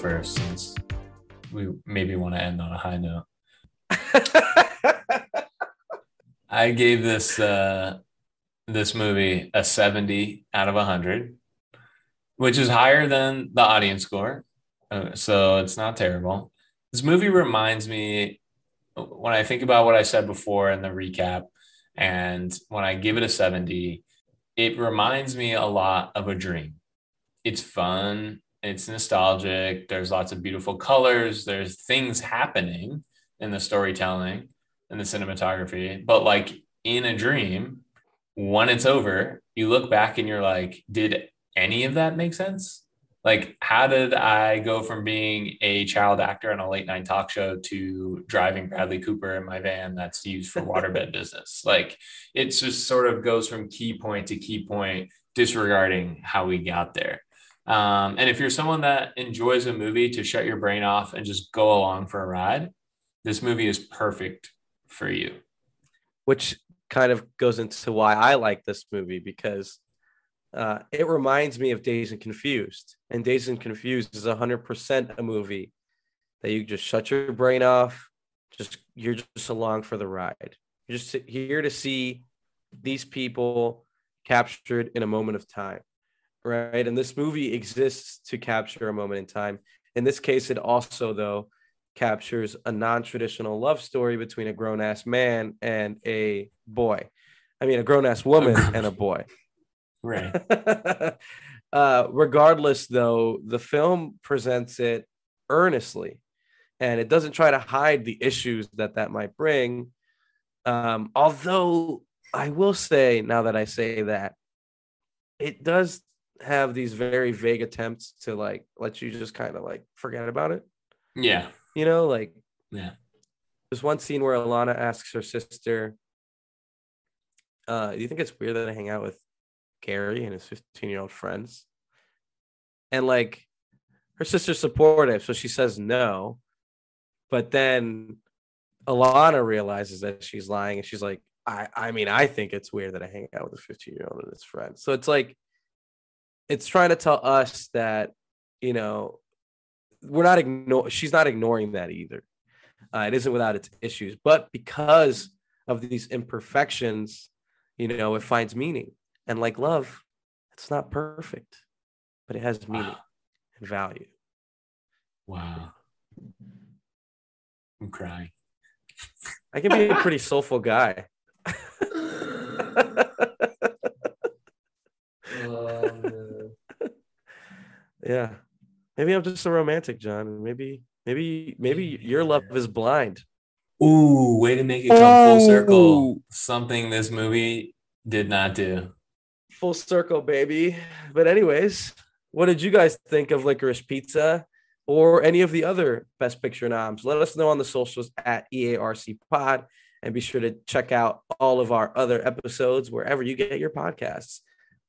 First since we maybe want to end on a high note. I gave this uh, this movie a 70 out of 100, which is higher than the audience score. Uh, so it's not terrible. This movie reminds me when I think about what I said before in the recap and when I give it a 70, it reminds me a lot of a dream. It's fun, it's nostalgic, there's lots of beautiful colors, there's things happening in the storytelling and the cinematography, but like in a dream, when it's over, you look back and you're like, did any of that make sense? Like, how did I go from being a child actor on a late night talk show to driving Bradley Cooper in my van that's used for waterbed business? Like, it just sort of goes from key point to key point, disregarding how we got there. Um, and if you're someone that enjoys a movie to shut your brain off and just go along for a ride, this movie is perfect for you. which kind of goes into why I like this movie because uh, it reminds me of Dazed and Confused, and Dazed and Confused is hundred percent a movie that you just shut your brain off, just you're just along for the ride. You're just here to see these people captured in a moment of time, right? And this movie exists to capture a moment in time. In this case, it also though captures a non-traditional love story between a grown-ass man and a boy. I mean, a grown-ass woman and a boy. Right. uh, regardless, though, the film presents it earnestly, and it doesn't try to hide the issues that that might bring. Um, although I will say, now that I say that, it does have these very vague attempts to like let you just kind of like forget about it. Yeah. You know, like Yeah. there's one scene where Alana asks her sister, uh, do you think it's weird that I hang out with Gary and his 15 year old friends? And like her sister's supportive, so she says no. But then Alana realizes that she's lying and she's like, I, I mean, I think it's weird that I hang out with a 15 year old and his friends. So it's like, it's trying to tell us that, you know, we're not ignore she's not ignoring that either. Uh, it isn't without its issues, but because of these imperfections, you know, it finds meaning. And like love, it's not perfect, but it has meaning Wow. and value. Wow. I'm crying. I can be a pretty soulful guy. yeah. Maybe I'm just a romantic, Jon. and Maybe, maybe, maybe your love is blind. Ooh, way to make it come full circle. Something this movie did not do. Full circle, baby. But anyways, what did you guys think of Licorice Pizza or any of the other Best Picture noms? Let us know on the socials at EARC Pod, and be sure to check out all of our other episodes wherever you get your podcasts.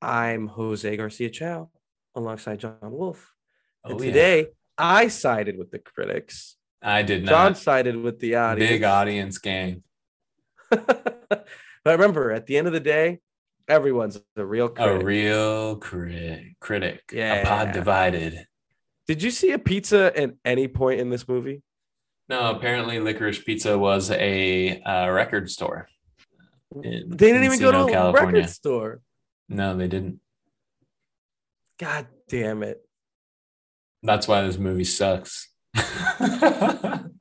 I'm Jose Garcia Chow alongside Jon Wolf. And Oh, yeah. today I sided with the critics. I did not. Jon sided with the audience. Big audience gang. but remember, at the end of the day, everyone's a real A critic. real crit- critic. A Yeah. pod divided. Did you see a pizza at any point in this movie? No, apparently Licorice Pizza was a uh, record store. in they didn't even go to a California. record store. No, they didn't. God damn it. That's why this movie sucks.